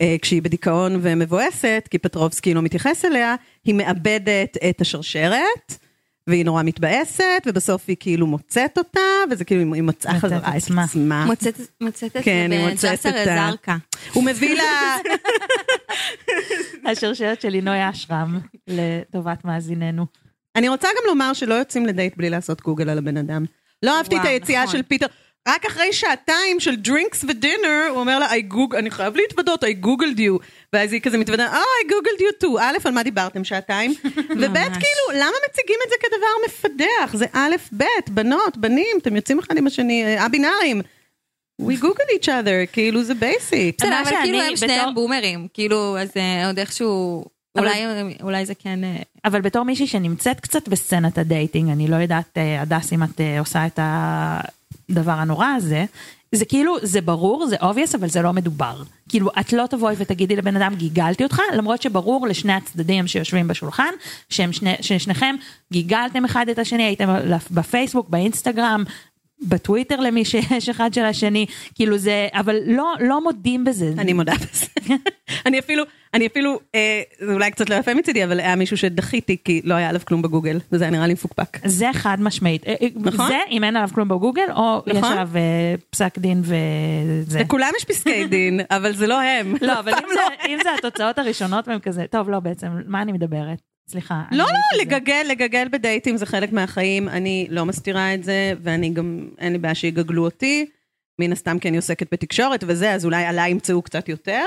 אה, כשהיא בדיכאון ומבואסת, כי פטרובסקי לא מתייחס אליה, היא מאבדת את השרשרת. והיא נורא מתבאסת, ובסוף היא כאילו מוצאת אותה, וזה כאילו היא מצאה חזרה את עצמה. עצמה. מוצאת מוצאת את כן, היא מוצאת בג'סר את ה-. הוא מביא לה... השרשרת של לינוי אשרם, לטובת מאזיננו. אני רוצה גם לומר שלא יוצאים לדייט בלי לעשות גוגל על הבן אדם. לא אהבתי את היציאה נכון. של פיטר. רק אחרי שעתיים של drinks ו dinner, הוא אומר לה, I Google, אני חייב להתוודות, I googled you. ואז היא כזה מתוודה, אה, I googled you too. א', על מה דיברתם שעתיים? וב'. כאילו, למה מציגים את זה כדבר מפדח? זה א', ב', בנות, בנים, אתם יוצאים אחד עם השני, אה, א-בינאריים. We google each other, כאילו זה basic. בסדר, אבל כאילו הם בתור- שניהם בומרים, כאילו, אז אה, עוד איכשהו, אולי אולי זה כן... אה, אבל בתור מישהי שנמצאת קצת בסצנת הדייטינג, אני לא יודעת, הדס, אם את עושה את הדבר הנורא הזה, זה כאילו, זה ברור, זה obvious, אבל זה לא מדובר. כאילו, את לא תבואי ותגידי לבן אדם, גיגלתי אותך, למרות שברור לשני הצדדים שיושבים בשולחן, שהם שני, ששניכם גיגלתם אחד את השני, הייתם בפייסבוק, באינסטגרם, בטוויטר למי שיש אחד של השני, כאילו זה, אבל לא, לא מודים בזה. אני מודה בזה. אני אפילו, אני אפילו, אה, זה אולי קצת לא יפה מצידי, אבל היה מישהו שדחיתי כי לא היה עליו כלום בגוגל, וזה היה נראה לי מפוקפק. זה חד משמעית. אה, אה, נכון? זה אם אין עליו כלום בגוגל, או יש נכון. עליו אה, פסק דין וזה. לכולם יש פסקי דין, אבל זה לא הם. לא, אבל אם פעם זה- אם זה התוצאות הראשונות והם כזה, טוב, לא בעצם, מה אני מדברת? סליחה. לא, לא, זה. לגגל, לגגל בדייטים זה חלק מהחיים, אני לא מסתירה את זה, ואני גם, אין לי בעיה שיגגלו אותי, מן הסתם כי אני עוסקת בתקשורת וזה, אז אולי עליי ימצאו קצת יותר,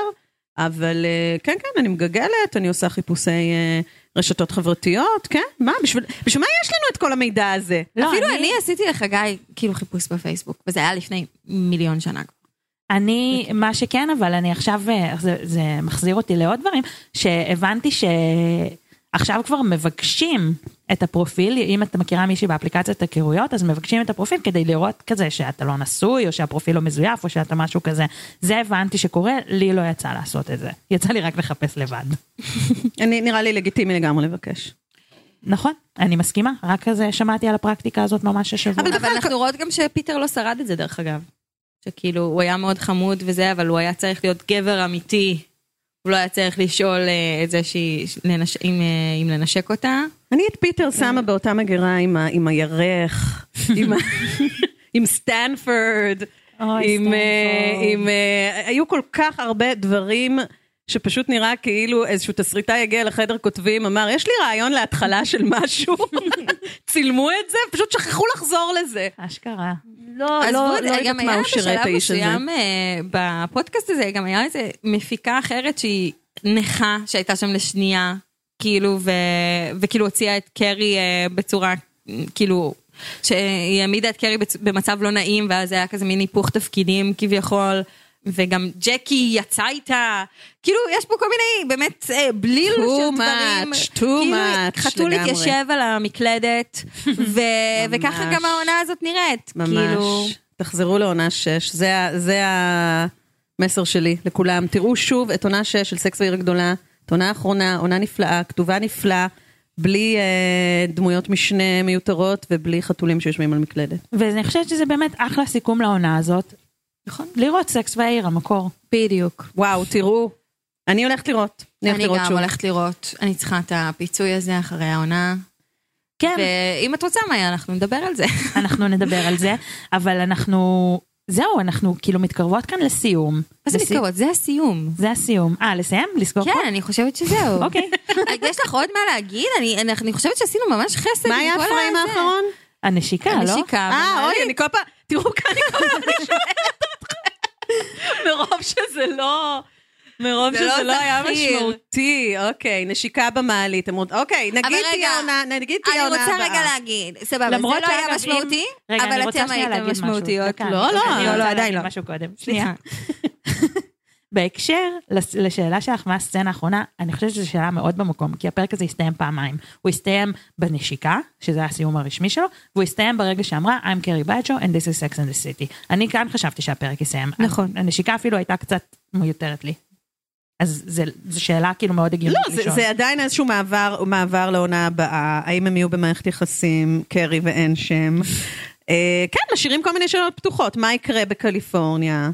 אבל אה, כן, כן, אני מגגלת, אני עושה חיפושי אה, רשתות חברתיות, כן, מה, בשביל בשביל מה יש לנו את כל המידע הזה? לא, אפילו אני- אני עשיתי לחגי כאילו חיפוש בפייסבוק, וזה היה לפני מיליון שנה. אני, מה שכן, אבל אני עכשיו, אה, זה, זה מחזיר אותי לעוד דברים, שהבנתי שעכשיו כבר מבקשים את הפרופיל, אם אתה מכירה מישהי באפליקציית היכרויות, אז מבקשים את הפרופיל כדי לראות כזה שאתה לא נשוי, או שהפרופיל לא מזויף, או שאתה משהו כזה. זה הבנתי שקורה, לי לא יצא לעשות את זה. יצא לי רק לחפש לבד. אני, נראה לי לגיטימי לגמרי לבקש. נכון, אני מסכימה, רק כזה שמעתי על הפרקטיקה הזאת ממש השבוע. אבל אנחנו רואות גם שפיטר לא שרד את זה דרך אגב. שכאילו הוא היה מאוד חמוד וזה, אבל הוא היה צריך להיות גבר אמיתי. הוא לא היה צריך לשאול אה, את זה שהיא, לנש... אם, אה, אם לנשק אותה. אני את פיטר שמה באותה מגירה עם, ה, עם הירך, עם, ה, עם סטנפורד, עם, סטנפורד. עם, אה, היו כל כך הרבה דברים שפשוט נראה כאילו איזשהו תסריטאי הגיע לחדר כותבים, אמר, יש לי רעיון להתחלה של משהו, צילמו את זה, פשוט שכחו לחזור לזה. אשכרה. לא, לא, לא זה, יודעת גם מה היה הוא שירת בשלב האיש הזה. מסוים אה, בפודקאסט הזה, גם היה איזה מפיקה אחרת שהיא נכה, שהייתה שם לשנייה, כאילו, ו... וכאילו הוציאה את קרי אה, בצורה, כאילו, שהיא העמידה את קרי במצב לא נעים, ואז היה כזה מין היפוך תפקידים כביכול. וגם ג'קי יצא איתה, כאילו יש פה כל מיני באמת אה, בליל Too של דברים, much, too כאילו much חתול לגמרי. התיישב על המקלדת, ו- וככה. גם העונה הזאת נראית, ממש. כאילו, תחזרו לעונה 6, זה, זה המסר שלי לכולם. תראו שוב את עונה 6 של סקס ועיר הגדולה, את עונה האחרונה, עונה נפלאה, כתובה נפלאה, בלי אה, דמויות משנה מיותרות ובלי חתולים שיושבים על מקלדת. ואני חושבת שזה באמת אחלה סיכום לעונה הזאת. נכון. לראות סקס והעיר, המקור. בדיוק. וואו, תראו, אני הולכת לראות. אני הולכת אני לראות גם שוב. הולכת לראות, אני צריכה את הפיצוי הזה אחרי העונה. כן, ואם את רוצה, מאיה, אנחנו נדבר על זה. אנחנו נדבר על זה, אבל אנחנו, זהו, אנחנו כאילו מתקרבות כאן לסיום. מה זה מתקרבות? זה הסיום. זה הסיום. אה, לסיים? לסגור פה? כן, אני חושבת שזהו. אוקיי. יש לך עוד מה להגיד? אני- אני אני חושבת שעשינו ממש חסד מה היה הפריים. האחרון? הנשיקה, לא? הנשיקה. אה. אוי, אני כל פעם, תראו כאן, אני כל פעם. מרוב שזה לא... מרוב זה שזה לא לא היה. משמעותי, אוקיי, נשיקה במעלית, אוקיי, נגיד תהיה עונה, נגיד תהיה אני עונה רוצה הבאה. רגע להגיד, סבבה, זה לא היה משמעותי, אני אבל רוצה אתם שנייה הייתם. משמעותיות. לא, אני לא, רוצה לא, לא, עדיין לא. משהו קודם. סליחה. בהקשר לשאלה שלך מה הסצנה האחרונה, אני חושבת שזו שאלה מאוד במקום, כי הפרק הזה הסתיים פעמיים. הוא הסתיים בנשיקה, שזה הסיום הרשמי שלו, והוא הסתיים ברגע שאמרה I'm קרי בג'ו and this is sex and the city. אני כאן חשבתי שהפרק יסיים. נכון. הנשיקה אפילו הייתה קצת מיותרת לי. אז זה- זו שאלה כאילו מאוד הגיונית לא, זה, לשאול. זה עדיין איזשהו מעבר, מעבר לעונה הבאה, האם הם יהיו במערכת יחסים, קרי ואין שם. אה, כן, משאירים כל מיני שאלות פתוחות, מה יקרה בקליפורניה?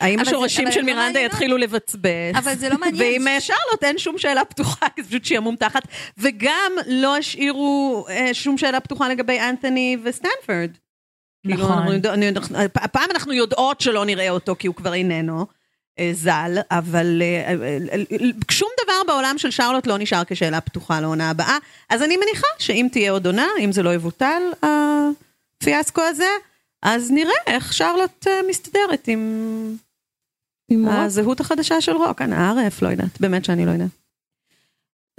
האם השורשים של לא מירנדה יתחילו לבצבץ? אבל זה לא מעניין. ועם אה, שרלוט אין שום שאלה פתוחה, כי זה פשוט שעמום תחת, וגם לא השאירו אה, שום שאלה פתוחה לגבי אנתוני וסטנפורד. כאילו, נכון. הפעם אנחנו יודעות שלא נראה אותו כי הוא כבר איננו אה, ז"ל, אבל שום דבר בעולם של שרלוט לא נשאר כשאלה פתוחה לעונה הבאה, אז אני מניחה שאם תהיה עוד עונה, אם זה לא יבוטל, הפיאסקו הזה, אז נראה איך שרלוט אה, מסתדרת עם עם רוק? הזהות החדשה של רוק, אנא ערף, לא יודעת, באמת שאני לא יודעת.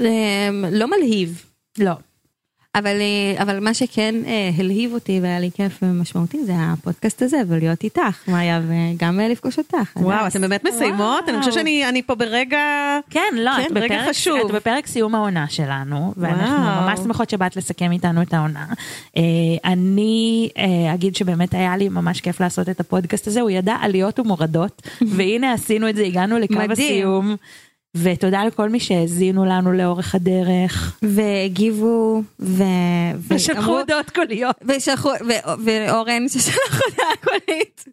אמ, לא מלהיב. לא. אבל, אה, אבל מה שכן אה, הלהיב אותי והיה לי כיף ומשמעותי זה הפודקאסט הזה ולהיות איתך, מאיה, וגם אה, לפגוש אותך. וואו. אתם באמת מסיימות? אני חושבת שאני אני פה ברגע... כן, לא, כן, את, רגע בפרק, חשוב. את בפרק סיום העונה שלנו, ואנחנו וואו. ממש שמחות שבאת לסכם איתנו את העונה. אה, אני אה, אגיד שבאמת היה לי ממש כיף לעשות את הפודקאסט הזה, הוא ידע עליות ומורדות, והנה עשינו את זה, הגענו לקו מדהים. הסיום. ותודה לכל מי שהאזינו לנו לאורך הדרך. והגיבו ו... ושלחו הודעות קוליות. ושלחו, ו- ואורן ששלח הודעה קולית.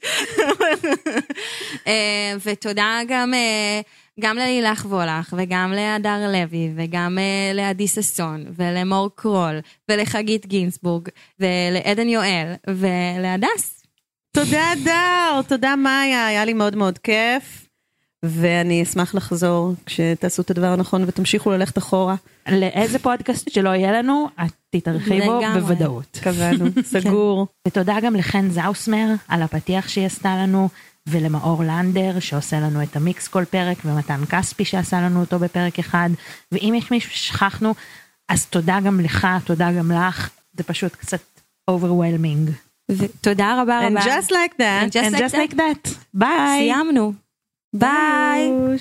אה, ותודה גם, אה, גם ללילך וולך, וגם להדר לוי, וגם אה, לעדי ששון, ולמור קרול, ולחגית גינזבורג, ולעדן יואל, ולהדס. תודה דר, תודה מאיה, היה לי מאוד מאוד כיף. ואני אשמח לחזור כשתעשו את הדבר הנכון ותמשיכו ללכת אחורה. לאיזה פודקאסט שלא יהיה לנו, את תתארחי בו. בוודאות. קבענו, סגור. ותודה גם לחן זאוסמר על הפתיח שהיא עשתה לנו, ולמאור לנדר שעושה לנו את המיקס כל פרק, ומתן כספי שעשה לנו אותו בפרק אחד, ואם יש מישהו ששכחנו, אז תודה גם לך, תודה גם לך, זה פשוט קצת overwhelming. ותודה רבה And רבה. just like that. And just And like just that. like that. ביי. סיימנו. ביי. ביי.